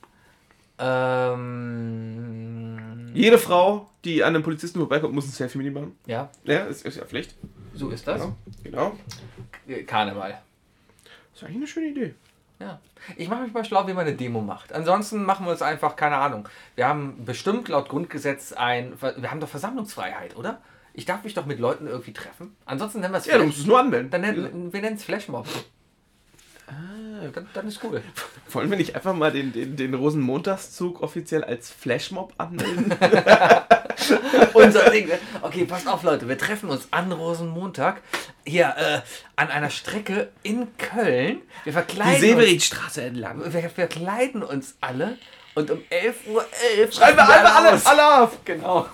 Ähm,
Jede Frau, die an einem Polizisten vorbeikommt, muss ein Selfie mit ihm machen.
ja,
Ja, ist, ist ja Pflicht.
so ist das.
Genau. genau.
Karneval.
ist eigentlich eine schöne Idee.
Ja. Ich mache mich mal schlau, wie man eine Demo macht. Ansonsten machen wir uns einfach, keine Ahnung. Wir haben bestimmt laut Grundgesetz ein. Wir haben doch Versammlungsfreiheit, oder? Ich darf mich doch mit Leuten irgendwie treffen. Ansonsten nennen wir es
Ja, du musst es nur anmelden.
Dann nennen, wir nennen es Flashmob. Dann, dann ist cool.
Wollen wir nicht einfach mal den, den, den Rosenmontagszug offiziell als Flashmob anmelden?
Unser Ding. ne? Okay, passt auf, Leute. Wir treffen uns an Rosenmontag hier äh, an einer Strecke in Köln. Wir
Die
verkleiden uns.
Severinstraße entlang.
Wir verkleiden uns alle und um 11.11 Uhr
Schreiben wir alle, alle,
aus.
alle auf!
Genau.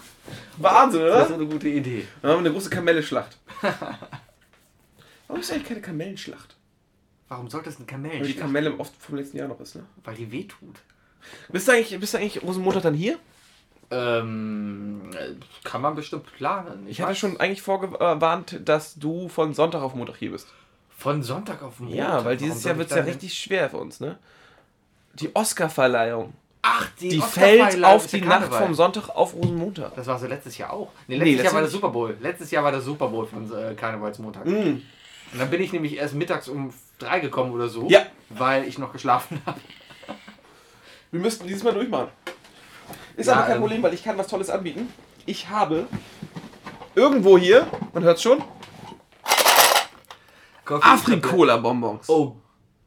Wahnsinn,
Das ist
oder?
so eine gute Idee.
Dann haben wir eine große Kamelleschlacht. Warum ist eigentlich keine Kamellenschlacht?
Warum sollte es ein
Weil die
Kamellen?
Kamelle oft vom letzten Jahr noch ist, ne?
Weil die wehtut.
Bist du eigentlich, bist du eigentlich Rosenmontag dann hier?
Ähm, äh, kann man bestimmt planen.
Ich hatte
weiß.
schon eigentlich vorgewarnt, dass du von Sonntag auf Montag hier bist.
Von Sonntag auf Montag.
Ja, weil
Warum
dieses
soll
Jahr
ich
wird es ja richtig schwer für uns, ne? Die Oscarverleihung.
Ach, die,
Die fällt auf die Nacht vom Sonntag auf Rosenmontag.
Das war so letztes Jahr auch. Nee,
Nee,
letztes Jahr
letztes
war
Jahr
der Super Bowl. Letztes Jahr war der Super Bowl von äh, Karnevalsmontag.
Mm.
Und dann bin ich nämlich erst mittags um drei gekommen oder so.
Ja.
Weil ich noch geschlafen habe.
Wir müssten dieses Mal durchmachen. Ist
Ja,
aber kein
ähm,
Problem, weil ich kann was Tolles anbieten. Ich habe irgendwo hier, man hört schon, Afrikola-Bonbons.
Oh,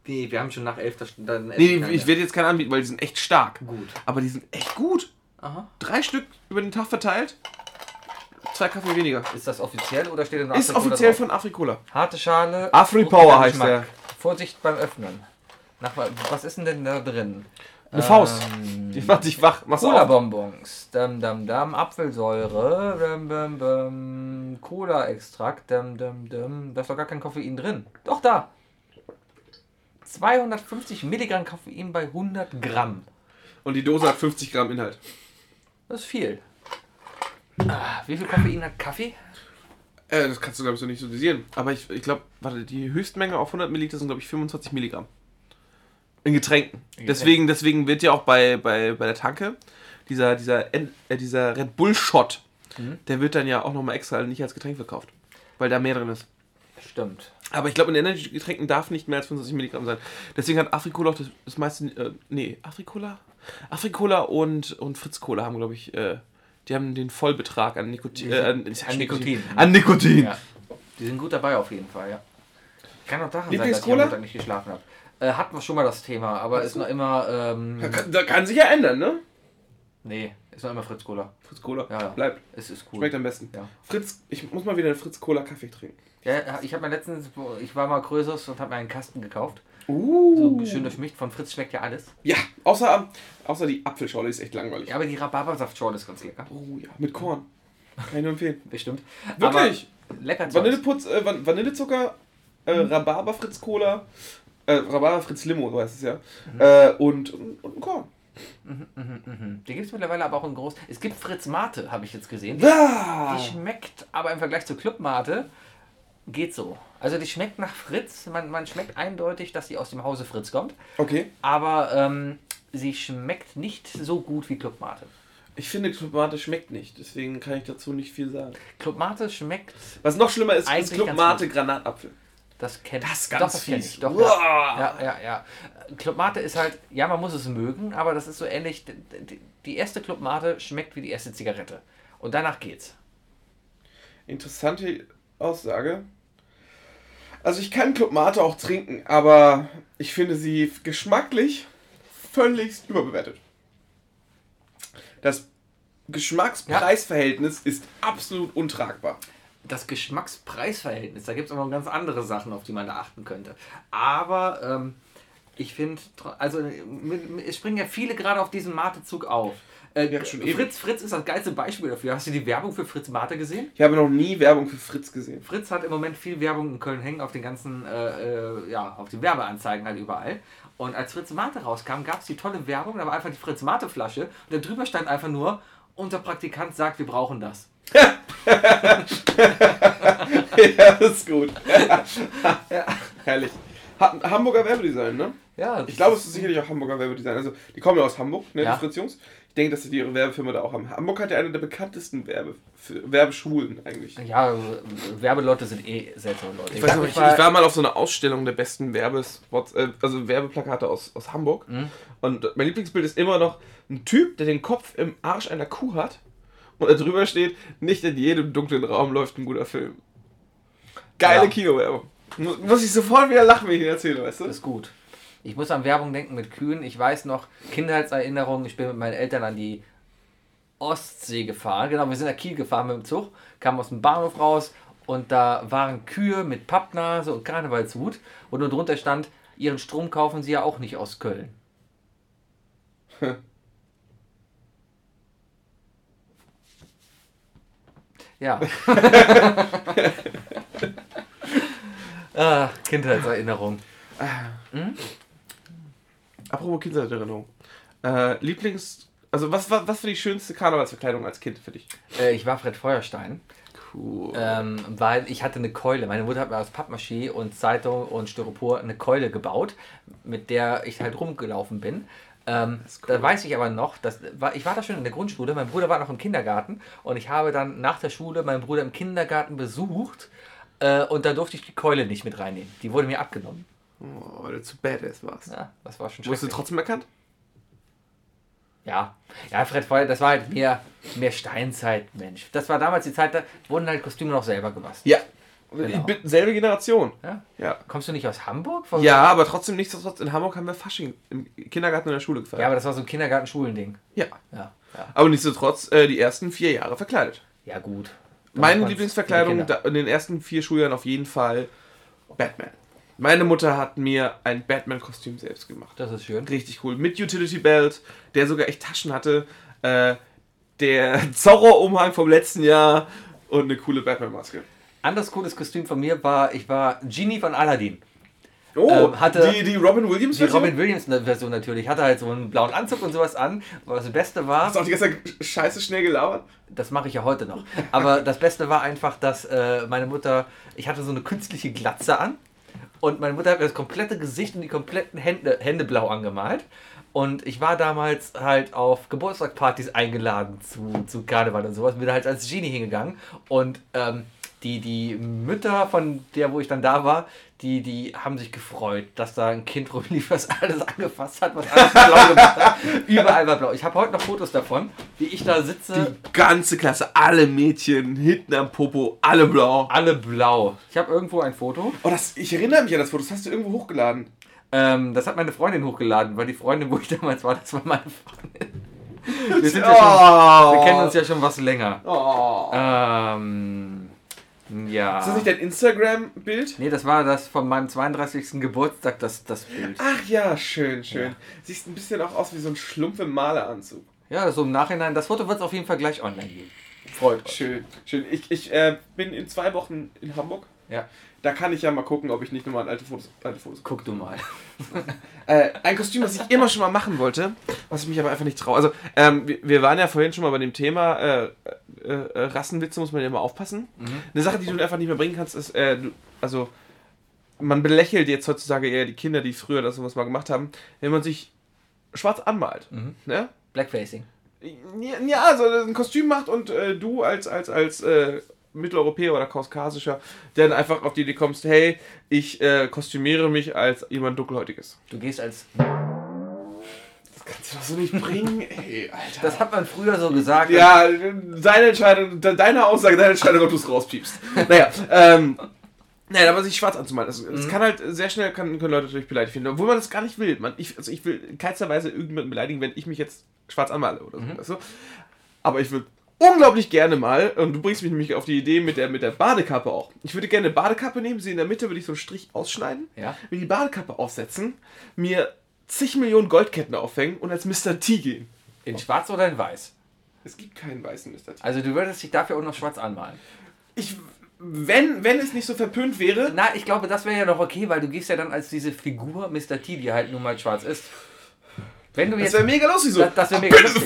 nee, wir haben schon nach elf. Dann
Nee, ich werde jetzt keinen anbieten, weil die sind echt stark.
Gut.
Aber die sind echt gut.
Aha.
Drei Stück über den Tag verteilt. Zwei Kaffee weniger.
Ist das offiziell oder steht da nur
Ist
Afrikola
offiziell
drauf?
von Afrikola.
Harte Schale.
Afri
fruchtiger
Power heißt der.
Vorsicht beim Öffnen. Nach, was ist denn denn da drin?
Eine Faust. Die macht dich wach. Auf.
Cola-Bonbons, dam, dam, dam, Apfelsäure, dam, dam, dam, Cola-Extrakt, dam, dam, dam. Da ist doch gar kein Koffein drin. Doch, da. 250 Milligramm Koffein bei 100 Gramm.
Und die Dose hat 50 Gramm Inhalt.
Das ist viel. Ah, wie viel Koffein hat Kaffee?
Äh, das kannst du, glaube ich, so nicht so dosieren. Aber ich, ich glaube, warte, die Höchstmenge auf 100 Milliliter sind, glaube ich, 25 Milligramm. In Getränken.
In
Deswegen, deswegen wird ja auch bei, bei, bei der Tanke dieser, dieser, äh, dieser Red Bull Shot,
Mhm.
der wird dann ja auch nochmal extra nicht als Getränk verkauft. Weil da mehr drin ist.
Stimmt.
Aber ich glaube, in Energy-Getränken darf nicht mehr als 25 Milligramm sein. Deswegen hat Afrikola auch das, das meiste. Äh, nee, Afrikola? Afrikola und, und Fritz Cola haben, glaube ich, äh, die haben den Vollbetrag an Nikotin. Äh, an,
An Nikotin.
An Nikotin.
Ja. Die sind gut dabei auf jeden Fall, ja. Kann auch daran sein, dass ich am? Montag nicht geschlafen habe. Äh, hatten wir schon mal das Thema, aber ist noch immer. Ähm,
Da kann, da kann sich ja ändern, ne?
nee, ist noch immer Fritz Cola.
Fritz Cola.
Ja, ja.
Bleibt.
Es ist cool.
Schmeckt am besten.
Ja.
Fritz, ich muss mal wieder einen Fritz Cola Kaffee trinken.
Ja, ich habe mir letztens, ich war mal größeres und habe mir einen Kasten gekauft.
Uh.
So schön durchmischt. Von Fritz schmeckt ja alles.
Ja, außer, außer die Apfelschorle ist echt langweilig.
Ja, aber die Rhabarbersaftschorle ist ganz lecker.
Oh ja, mit Korn. Kann ich nur empfehlen.
Bestimmt.
Wirklich?
Aber lecker.
Vanilleputz, äh, Van Vanillezucker, äh, Rhabarber Fritz Cola, äh, Rhabarber Fritz Limo, so heißt es ja. Äh, und, und, und ein Korn.
Mhm. Die gibt es mittlerweile aber auch in groß. Es gibt Fritz Mate, habe ich jetzt gesehen.
Ah.
Die schmeckt aber im Vergleich zur Club Mate geht so. Also die schmeckt nach Fritz. Man, man schmeckt eindeutig, dass sie aus dem Hause Fritz kommt.
Okay.
Aber ähm, sie schmeckt nicht so gut wie Club Mate.
Ich finde, Clubmate schmeckt nicht, deswegen kann ich dazu nicht viel sagen.
Club Mate schmeckt,
Was noch schlimmer ist, ist
ganz
Clubmate. Granatapfel.
das kennt
Das ist
Doch,
ganz
das
fies.
ich. Doch,
Uah.
ja. ja, ja, ja. Club Mate ist halt, ja, man muss es mögen, aber das ist so ähnlich. Die erste Club Mate schmeckt wie die erste Zigarette. Und danach geht's.
Interessante Aussage. Also ich kann Clubmate auch trinken, aber ich finde sie geschmacklich völlig überbewertet. Das Geschmackspreisverhältnis ist absolut untragbar.
das Geschmackspreisverhältnis, da gibt es auch noch ganz andere Sachen, auf die man da achten könnte. Aber ähm, ich finde, also mit- es springen ja viele gerade auf diesen Mate-Zug auf. Äh,
Ja, schon ewig.
Fritz, Fritz ist das geilste Beispiel dafür. Hast du die Werbung für Fritz Mate gesehen?
Ich habe noch nie Werbung für Fritz gesehen.
Fritz hat im Moment viel Werbung in Köln hängen auf den ganzen, äh, äh, ja, auf den Werbeanzeigen halt überall. Und als Fritz Mate rauskam, gab es die tolle Werbung, da war einfach die Fritz Mate Flasche und da drüber stand einfach nur, unser Praktikant sagt, wir brauchen das.
ja, das ist gut. Herrlich. Hat ein Hamburger Werbedesign, ne?
Ja,
Ich glaube, es ist sicherlich auch Hamburger Werbedesign. Also, die kommen ja aus Hamburg, ne,
Ja.
die Fritz Jungs. Ich denke, dass sie ihre Werbefirma da auch haben. Hamburg hat ja eine der bekanntesten Werbe Werbeschulen eigentlich.
Ja, Werbeleute sind eh seltsame Leute.
Ich, weiß noch, ich, ich war mal auf so einer Ausstellung der besten Werbespots, äh, also Werbeplakate aus, aus Hamburg. Und mein Lieblingsbild ist immer noch ein Typ, der den Kopf im Arsch einer Kuh hat und da drüber steht, nicht in jedem dunklen Raum läuft ein guter Film. Geile
Ja.
Kinowerbung. Mu- Muss ich sofort wieder lachen, wenn ich ihn erzähle, weißt du?
ist gut. Ich muss an Werbung denken mit Kühen. Ich weiß noch, Kindheitserinnerungen, ich bin mit meinen Eltern an die Ostsee gefahren. Genau, wir sind nach Kiel gefahren mit dem Zug, kamen aus dem Bahnhof raus und da waren Kühe mit Pappnase und Karnevalshut, wo nur drunter stand, ihren Strom kaufen sie ja auch nicht aus Köln. ja. ah, Kindheitserinnerung.
Apropos Kindheitserinnerung. Äh, Lieblings... Also was war was war die schönste Karnevalsverkleidung als Kind für dich?
Äh, ich war Fred Feuerstein.
Cool.
Ähm, weil ich hatte eine Keule. Meine Mutter hat mir aus Pappmaché und Zeitung und Styropor eine Keule gebaut, mit der ich halt rumgelaufen bin. Ähm,
cool.
Da weiß ich aber noch, dass, ich war da schon in der Grundschule, mein Bruder war noch im Kindergarten und ich habe dann nach der Schule meinen Bruder im Kindergarten besucht äh, und da durfte ich die Keule nicht mit reinnehmen. Die wurde mir abgenommen.
Oh, weil du zu badass warst.
Ja, das war schon
Wurdest du trotzdem erkannt?
Ja, ja, Fred Feuer, das war halt mehr, mehr Steinzeit, Mensch. Das war damals die Zeit, da wurden halt Kostüme noch selber gebastelt.
Ja.
Genau.
Selbe Generation.
Ja?
Ja.
Kommst du nicht aus Hamburg? Von-
Ja, aber trotzdem nichtsdestotrotz, in Hamburg haben wir Fasching im Kindergarten und in der Schule gefeiert.
Ja, aber das war so ein Kindergarten-Schulending.
ja.
Ja, ja.
Aber nichtsdestotrotz äh, die ersten vier Jahre verkleidet.
Ja, gut.
Meine Lieblingsverkleidung in den ersten vier Schuljahren auf jeden Fall Batman. Meine Mutter hat mir ein Batman-Kostüm selbst gemacht.
Das ist schön.
Richtig cool. Mit Utility Belt, der sogar echt Taschen hatte. Äh, der Zorro-Umhang vom letzten Jahr und eine coole Batman-Maske.
Anderes cooles Kostüm von mir war, ich war Genie von Aladdin.
Oh,
Ähm, hatte-
die, die Robin Williams
Die Robin Williams Version natürlich. Hatte halt so einen blauen Anzug und sowas an. Aber das Beste war,
Hast du auch die ganze Zeit scheiße schnell gelabert?
das mache ich ja heute noch. Aber das Beste war einfach, dass äh, meine Mutter, ich hatte so eine künstliche Glatze an und meine Mutter hat mir das komplette Gesicht und die kompletten Hände, Hände blau angemalt. Und ich war damals halt auf Geburtstagspartys eingeladen zu, zu Karneval und sowas. Bin da halt als Genie hingegangen. Und ähm, die, die Mütter von der, wo ich dann da war, die, die haben sich gefreut, dass da ein Kind rumlief, was alles angefasst hat, was alles blau gemacht hat. Überall war blau. Ich habe heute noch Fotos davon, wie ich da sitze.
Die ganze Klasse, alle Mädchen, hinten am Popo, alle blau.
Alle blau. Ich habe irgendwo ein Foto.
Oh, das, ich erinnere mich an das Foto, das hast du irgendwo hochgeladen.
Ähm, das hat meine Freundin hochgeladen, weil die Freundin, wo ich damals war, das war meine Freundin. Wir, sind ja
oh.
schon, wir kennen uns ja schon was länger.
Oh.
Ähm, ja.
Ist das nicht dein Instagram-Bild?
Nee, das war das von meinem 32. Geburtstag, das, das Bild.
Ach ja, schön, schön.
Ja.
Siehst ein bisschen auch aus wie so ein Schlumpf im Maleranzug.
Ja, so im Nachhinein. Das Foto wird es auf jeden Fall gleich online geben. Freut euch.
Schön, schön. Ich, ich äh, bin in zwei Wochen in Hamburg.
Ja,
Da kann ich ja mal gucken, ob ich nicht nochmal alte Fotos, alte Fotos
guck du mal.
Äh, ein Kostüm, was ich immer schon mal machen wollte, was ich mich aber einfach nicht traue. Also, ähm, wir, wir waren ja vorhin schon mal bei dem Thema äh, äh, äh, Rassenwitze, muss man ja immer aufpassen. Eine Sache, die du einfach nicht mehr bringen kannst, ist, äh, du, also, man belächelt jetzt heutzutage eher die Kinder, die früher das sowas mal gemacht haben, wenn man sich schwarz anmalt. Ne?
Blackfacing.
Ja, also ein Kostüm macht und äh, du als, als, als äh, Mitteleuropäer oder Kaukasischer dann einfach auf die Idee kommst, hey, ich äh, kostümiere mich als jemand Dunkelhäutiges.
Du gehst als.
Das kannst du doch so nicht bringen, ey, Alter.
Das hat man früher so gesagt.
ja, deine Entscheidung, de- deine Aussage, deine Entscheidung, ob du es rauspiepst. Naja, ähm. Naja, aber sich schwarz anzumalen, das, das kann halt sehr schnell, kann, können Leute natürlich beleidigt finden, obwohl man das gar nicht will. Man, ich, also ich will in keinster Weise irgendjemanden beleidigen, wenn ich mich jetzt schwarz anmale oder so. Weißt du? Aber ich würde unglaublich gerne mal, und du bringst mich nämlich auf die Idee mit der, mit der Badekappe auch. Ich würde gerne eine Badekappe nehmen, sie in der Mitte würde ich so einen Strich ausschneiden,
Ja.
mir die Badekappe aufsetzen, mir zig Millionen Goldketten aufhängen und als Mr. T gehen.
In schwarz oder in weiß?
Es gibt keinen weißen Mr. T.
Also du würdest dich dafür auch noch schwarz anmalen.
Ich, wenn, wenn es nicht so verpönt wäre,
Na, ich glaube, das wäre ja noch okay, weil du gehst ja dann als diese Figur Mr. T, die halt nun mal schwarz ist. Wenn du
das
jetzt.
wäre mega lustig so.
Das- das wär mega lustig.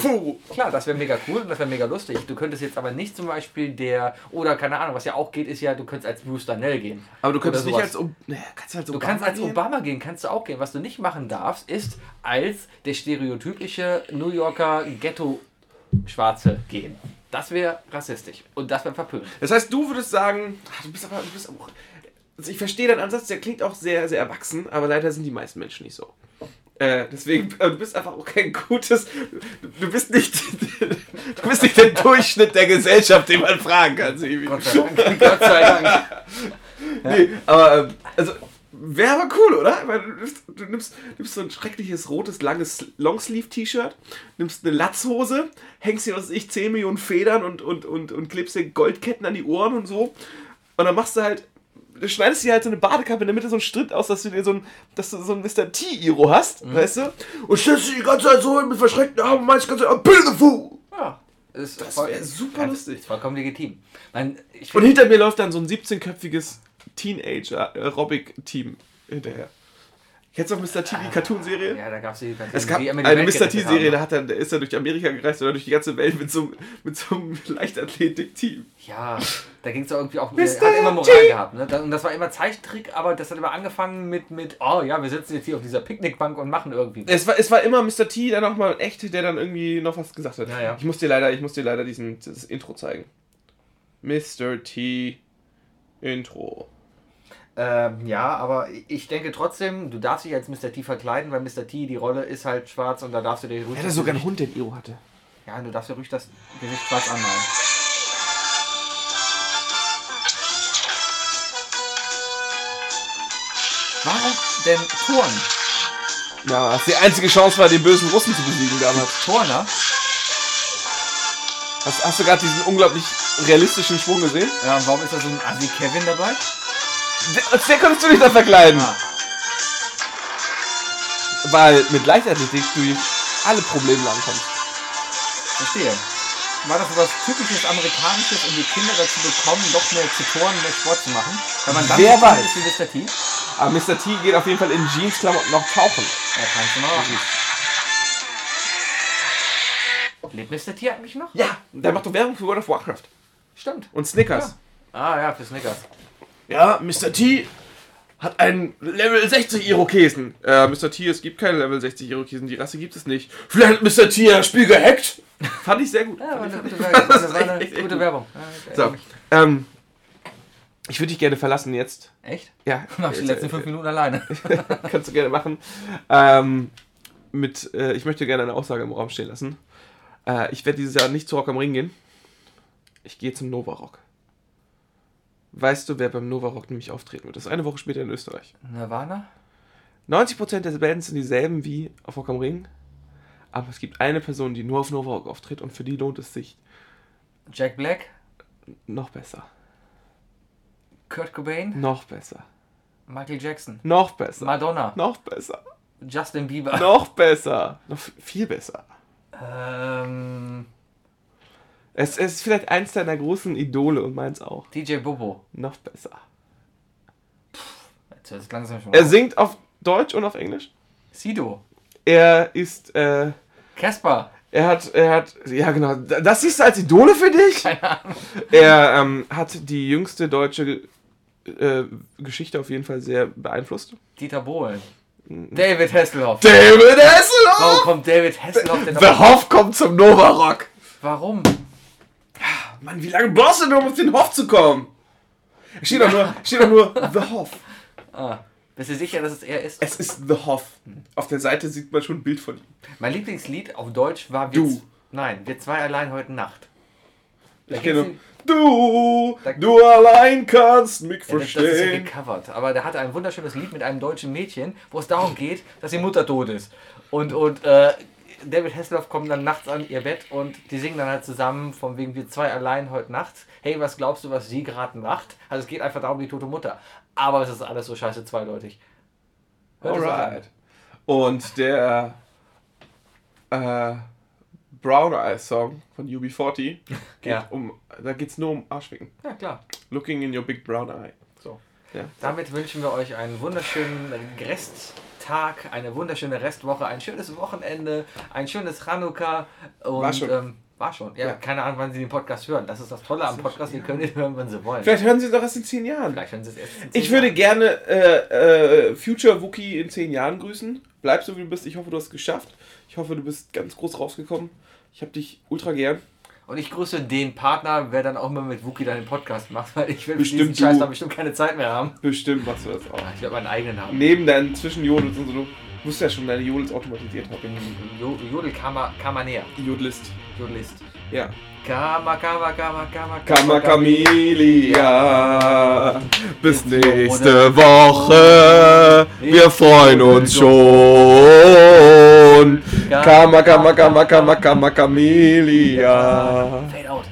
Klar, das wäre mega cool und das wäre mega lustig. Du könntest jetzt aber nicht zum Beispiel der. Oder keine Ahnung, was ja auch geht, ist ja, du könntest als Bruce Darnell gehen.
Aber du könntest nicht als, naja, kannst du als
Du
Obama
kannst als
gehen?
Obama gehen, kannst du auch gehen. Was du nicht machen darfst, ist als der stereotypische New Yorker Ghetto-Schwarze gehen. Das wäre rassistisch und das wäre verpönt.
Das heißt, du würdest sagen, ach, du bist aber, du bist auch, also ich verstehe deinen Ansatz, der klingt auch sehr, sehr erwachsen, aber leider sind die meisten Menschen nicht so. Äh, deswegen, äh, du bist einfach auch kein gutes, du, bist nicht, du bist nicht der Durchschnitt der Gesellschaft, den man fragen kann, Sebi.
Gott sei Dank. Gott sei Dank.
Nee, aber, ähm, also, wäre aber cool, oder? Du, nimmst- du nimmst, nimmst so ein schreckliches rotes, langes Longsleeve-T-Shirt, nimmst eine Latzhose, hängst dir, was weiß ich, 10 Millionen Federn und, und, und, und klebst dir Goldketten an die Ohren und so. Und dann machst du halt, schneidest dir halt so eine Badekappe in der Mitte so einen Stritt aus, dass du dir so ein, dass du so ein Mr. T-Iro hast, weißt du? Und stellst dich die ganze Zeit so mit verschreckten Armen und meinst die ganze Zeit, "I'm beautiful!
Ja, ist
Das
voll-
wär super
ja,
lustig.
Ist vollkommen legitim. Ich
Und hinter mir läuft dann so ein 17-köpfiges Teenager-Aerobic-Team hinterher. Kennst du noch Mr. T, die Cartoon-Serie?
Ja, da gab es die
Es gab eine Mr. T-Serie, da, hat er, da ist er durch Amerika gereist oder durch die ganze Welt mit so, mit so einem Leichtathletik-Team.
Ja, da ging es irgendwie auch.
Mr.
Hat immer Moral
T.
gehabt. Ne? Und das war immer Zeichentrick, aber das hat immer angefangen mit, mit, oh ja, wir sitzen jetzt hier auf dieser Picknickbank und machen irgendwie.
Es war, es war immer Mr. T, dann auch mal echt, der dann irgendwie noch was gesagt hat.
Ja, ja.
Ich muss dir leider, ich muss dir leider diesen, das Intro zeigen. Mr. T Intro.
Ähm, ja, aber ich denke trotzdem, du darfst dich als Mr. T verkleiden, weil Mr. T, die Rolle ist halt schwarz und da darfst du dir ruhig.
Er hatte
das
sogar einen Hund, der ein Iro hatte.
Ja, du darfst dir ruhig das Gesicht schwarz anmalen. Warum denn Turn?
Ja, was die einzige Chance war, den bösen Russen zu besiegen damals.
Turner?
Hast, hast du gerade diesen unglaublich realistischen Schwung gesehen?
Ja, und warum ist da so ein Assi Kevin dabei?
Als der konntest du dich dann verkleiden.
Ah.
Weil mit Leichtathletik du alle Probleme ankommst.
Verstehe. War das so was typisches Amerikanisches, um die Kinder dazu bekommen, noch mehr zu turnen, mehr Sport zu machen? Weil man dann
Wer weiß.
ist wie Mr. T?
Aber Mr. T geht auf jeden Fall in Jeansklamotten noch tauchen.
Ja, kannst du mal machen. Lebt Mr. T eigentlich noch?
Ja, der macht doch Werbung für World of Warcraft.
Stimmt.
Und Snickers.
Ah ja, für Snickers.
Ja, Mr. T hat einen Level 60 Irokesen. Äh, Mr. T, es gibt keine Level 60 Irokesen, die Rasse gibt es nicht. Vielleicht hat Mr. T das Spiel gehackt. Fand ich sehr gut.
Ja, war eine gute Werbung.
Das
war eine
echt, echt
gute
gut.
Werbung. Ja,
So, ähm, ich würde dich gerne verlassen jetzt.
Echt?
Ja,
Mach ich die letzten fünf Minuten alleine.
kannst du gerne machen. Ähm, mit, äh, ich möchte gerne eine Aussage im Raum stehen lassen. Äh, ich werde dieses Jahr nicht zu Rock am Ring gehen. Ich gehe zum Nova Rock. Weißt du, wer beim Nova Rock nämlich auftreten wird? Das ist eine Woche später in Österreich.
Nirvana?
90% der Bands sind dieselben wie auf Rock am Ring. Aber es gibt eine Person, die nur auf Nova Rock auftritt und für die lohnt es sich
Jack Black?
noch besser.
Kurt Cobain?
Noch besser.
Michael Jackson?
Noch besser.
Madonna?
Noch besser.
Justin Bieber?
Noch besser. Noch viel besser.
Ähm,
Es, es ist vielleicht eins deiner großen Idole und meins auch.
DJ Bobo?
Noch besser.
Jetzt hört es langsam schon
Er singt auf Deutsch und auf Englisch.
Sido?
Er ist, äh,
Casper?
er hat, er hat, ja genau, das siehst du als Idole für dich?
Keine Ahnung.
Er ähm, hat die jüngste deutsche äh, Geschichte auf jeden Fall sehr beeinflusst.
Dieter Bohlen? David Hasselhoff?
David
Warum
Hasselhoff!
kommt David Hasselhoff denn
The? Hoff kommt zum Nova Rock.
Warum?
Mann, wie lange brauchst du denn, um auf den Hoff zu kommen? Steht doch nur, steht doch nur The Hoff.
Ah, bist du sicher, dass es er ist?
Es ist The Hoff. Auf der Seite sieht man schon ein Bild von ihm.
Mein Lieblingslied auf Deutsch war Wir
Du.
Nein, wir zwei allein heute Nacht. Da
Ich kenne Du,
Da-
du allein kannst mich
Ja, das, das ist ja
verstehen.
gecovert. Aber der hatte ein wunderschönes Lied mit einem deutschen Mädchen, wo es darum geht, dass die Mutter tot ist. Und, und äh, David Hasselhoff kommt dann nachts an ihr Bett und die singen dann halt zusammen von wegen wir zwei allein heute Nacht. Hey, was glaubst du, was sie gerade macht? Also es geht einfach darum, die tote Mutter. Aber es ist alles so scheiße zweideutig. Hört es.
Alright. Und der äh, Brown Eye Song von UB40 geht
Ja.
um, da geht's nur um Arschficken.
Ja, klar.
Looking in your big brown eye.
So.
Ja.
Damit wünschen wir euch einen wunderschönen Resttag, eine wunderschöne Restwoche, ein schönes Wochenende, ein schönes Chanukka und
War schon.
Ähm, war schon. Ja,
Ja.
keine Ahnung, wann Sie den Podcast hören. Das ist das Tolle am Podcast, ihr könnt ihn hören, wann Sie wollen.
Vielleicht hören Sie doch erst in zehn Jahren.
Vielleicht hören Sie es erst in
Ich
zehn
würde
Jahren.
gerne äh, äh, Future Wookie in zehn Jahren grüßen. Bleib so wie du bist. Ich hoffe, du hast es geschafft. Ich hoffe, du bist ganz groß rausgekommen. Ich habe dich ultra gern.
Und ich grüße den Partner, wer dann auch mal mit Wookie dann den Podcast macht, weil ich will
Bestimmt
Scheiß dann bestimmt keine Zeit mehr haben.
Bestimmt machst du das auch.
Ich werde meinen eigenen haben.
Neben deinen Zwischenjodels und so. Du musst ja schon deine Jodels automatisiert haben.
Jodel Kama näher.
Jodelist.
Jodelist.
Ja.
Kama, Kama, Kama, Kama,
Kama Camelia. Bis nächste Woche. Wir freuen uns schon. Kama, Kama, Kama, Kama, Kama Camelia.
Fade out.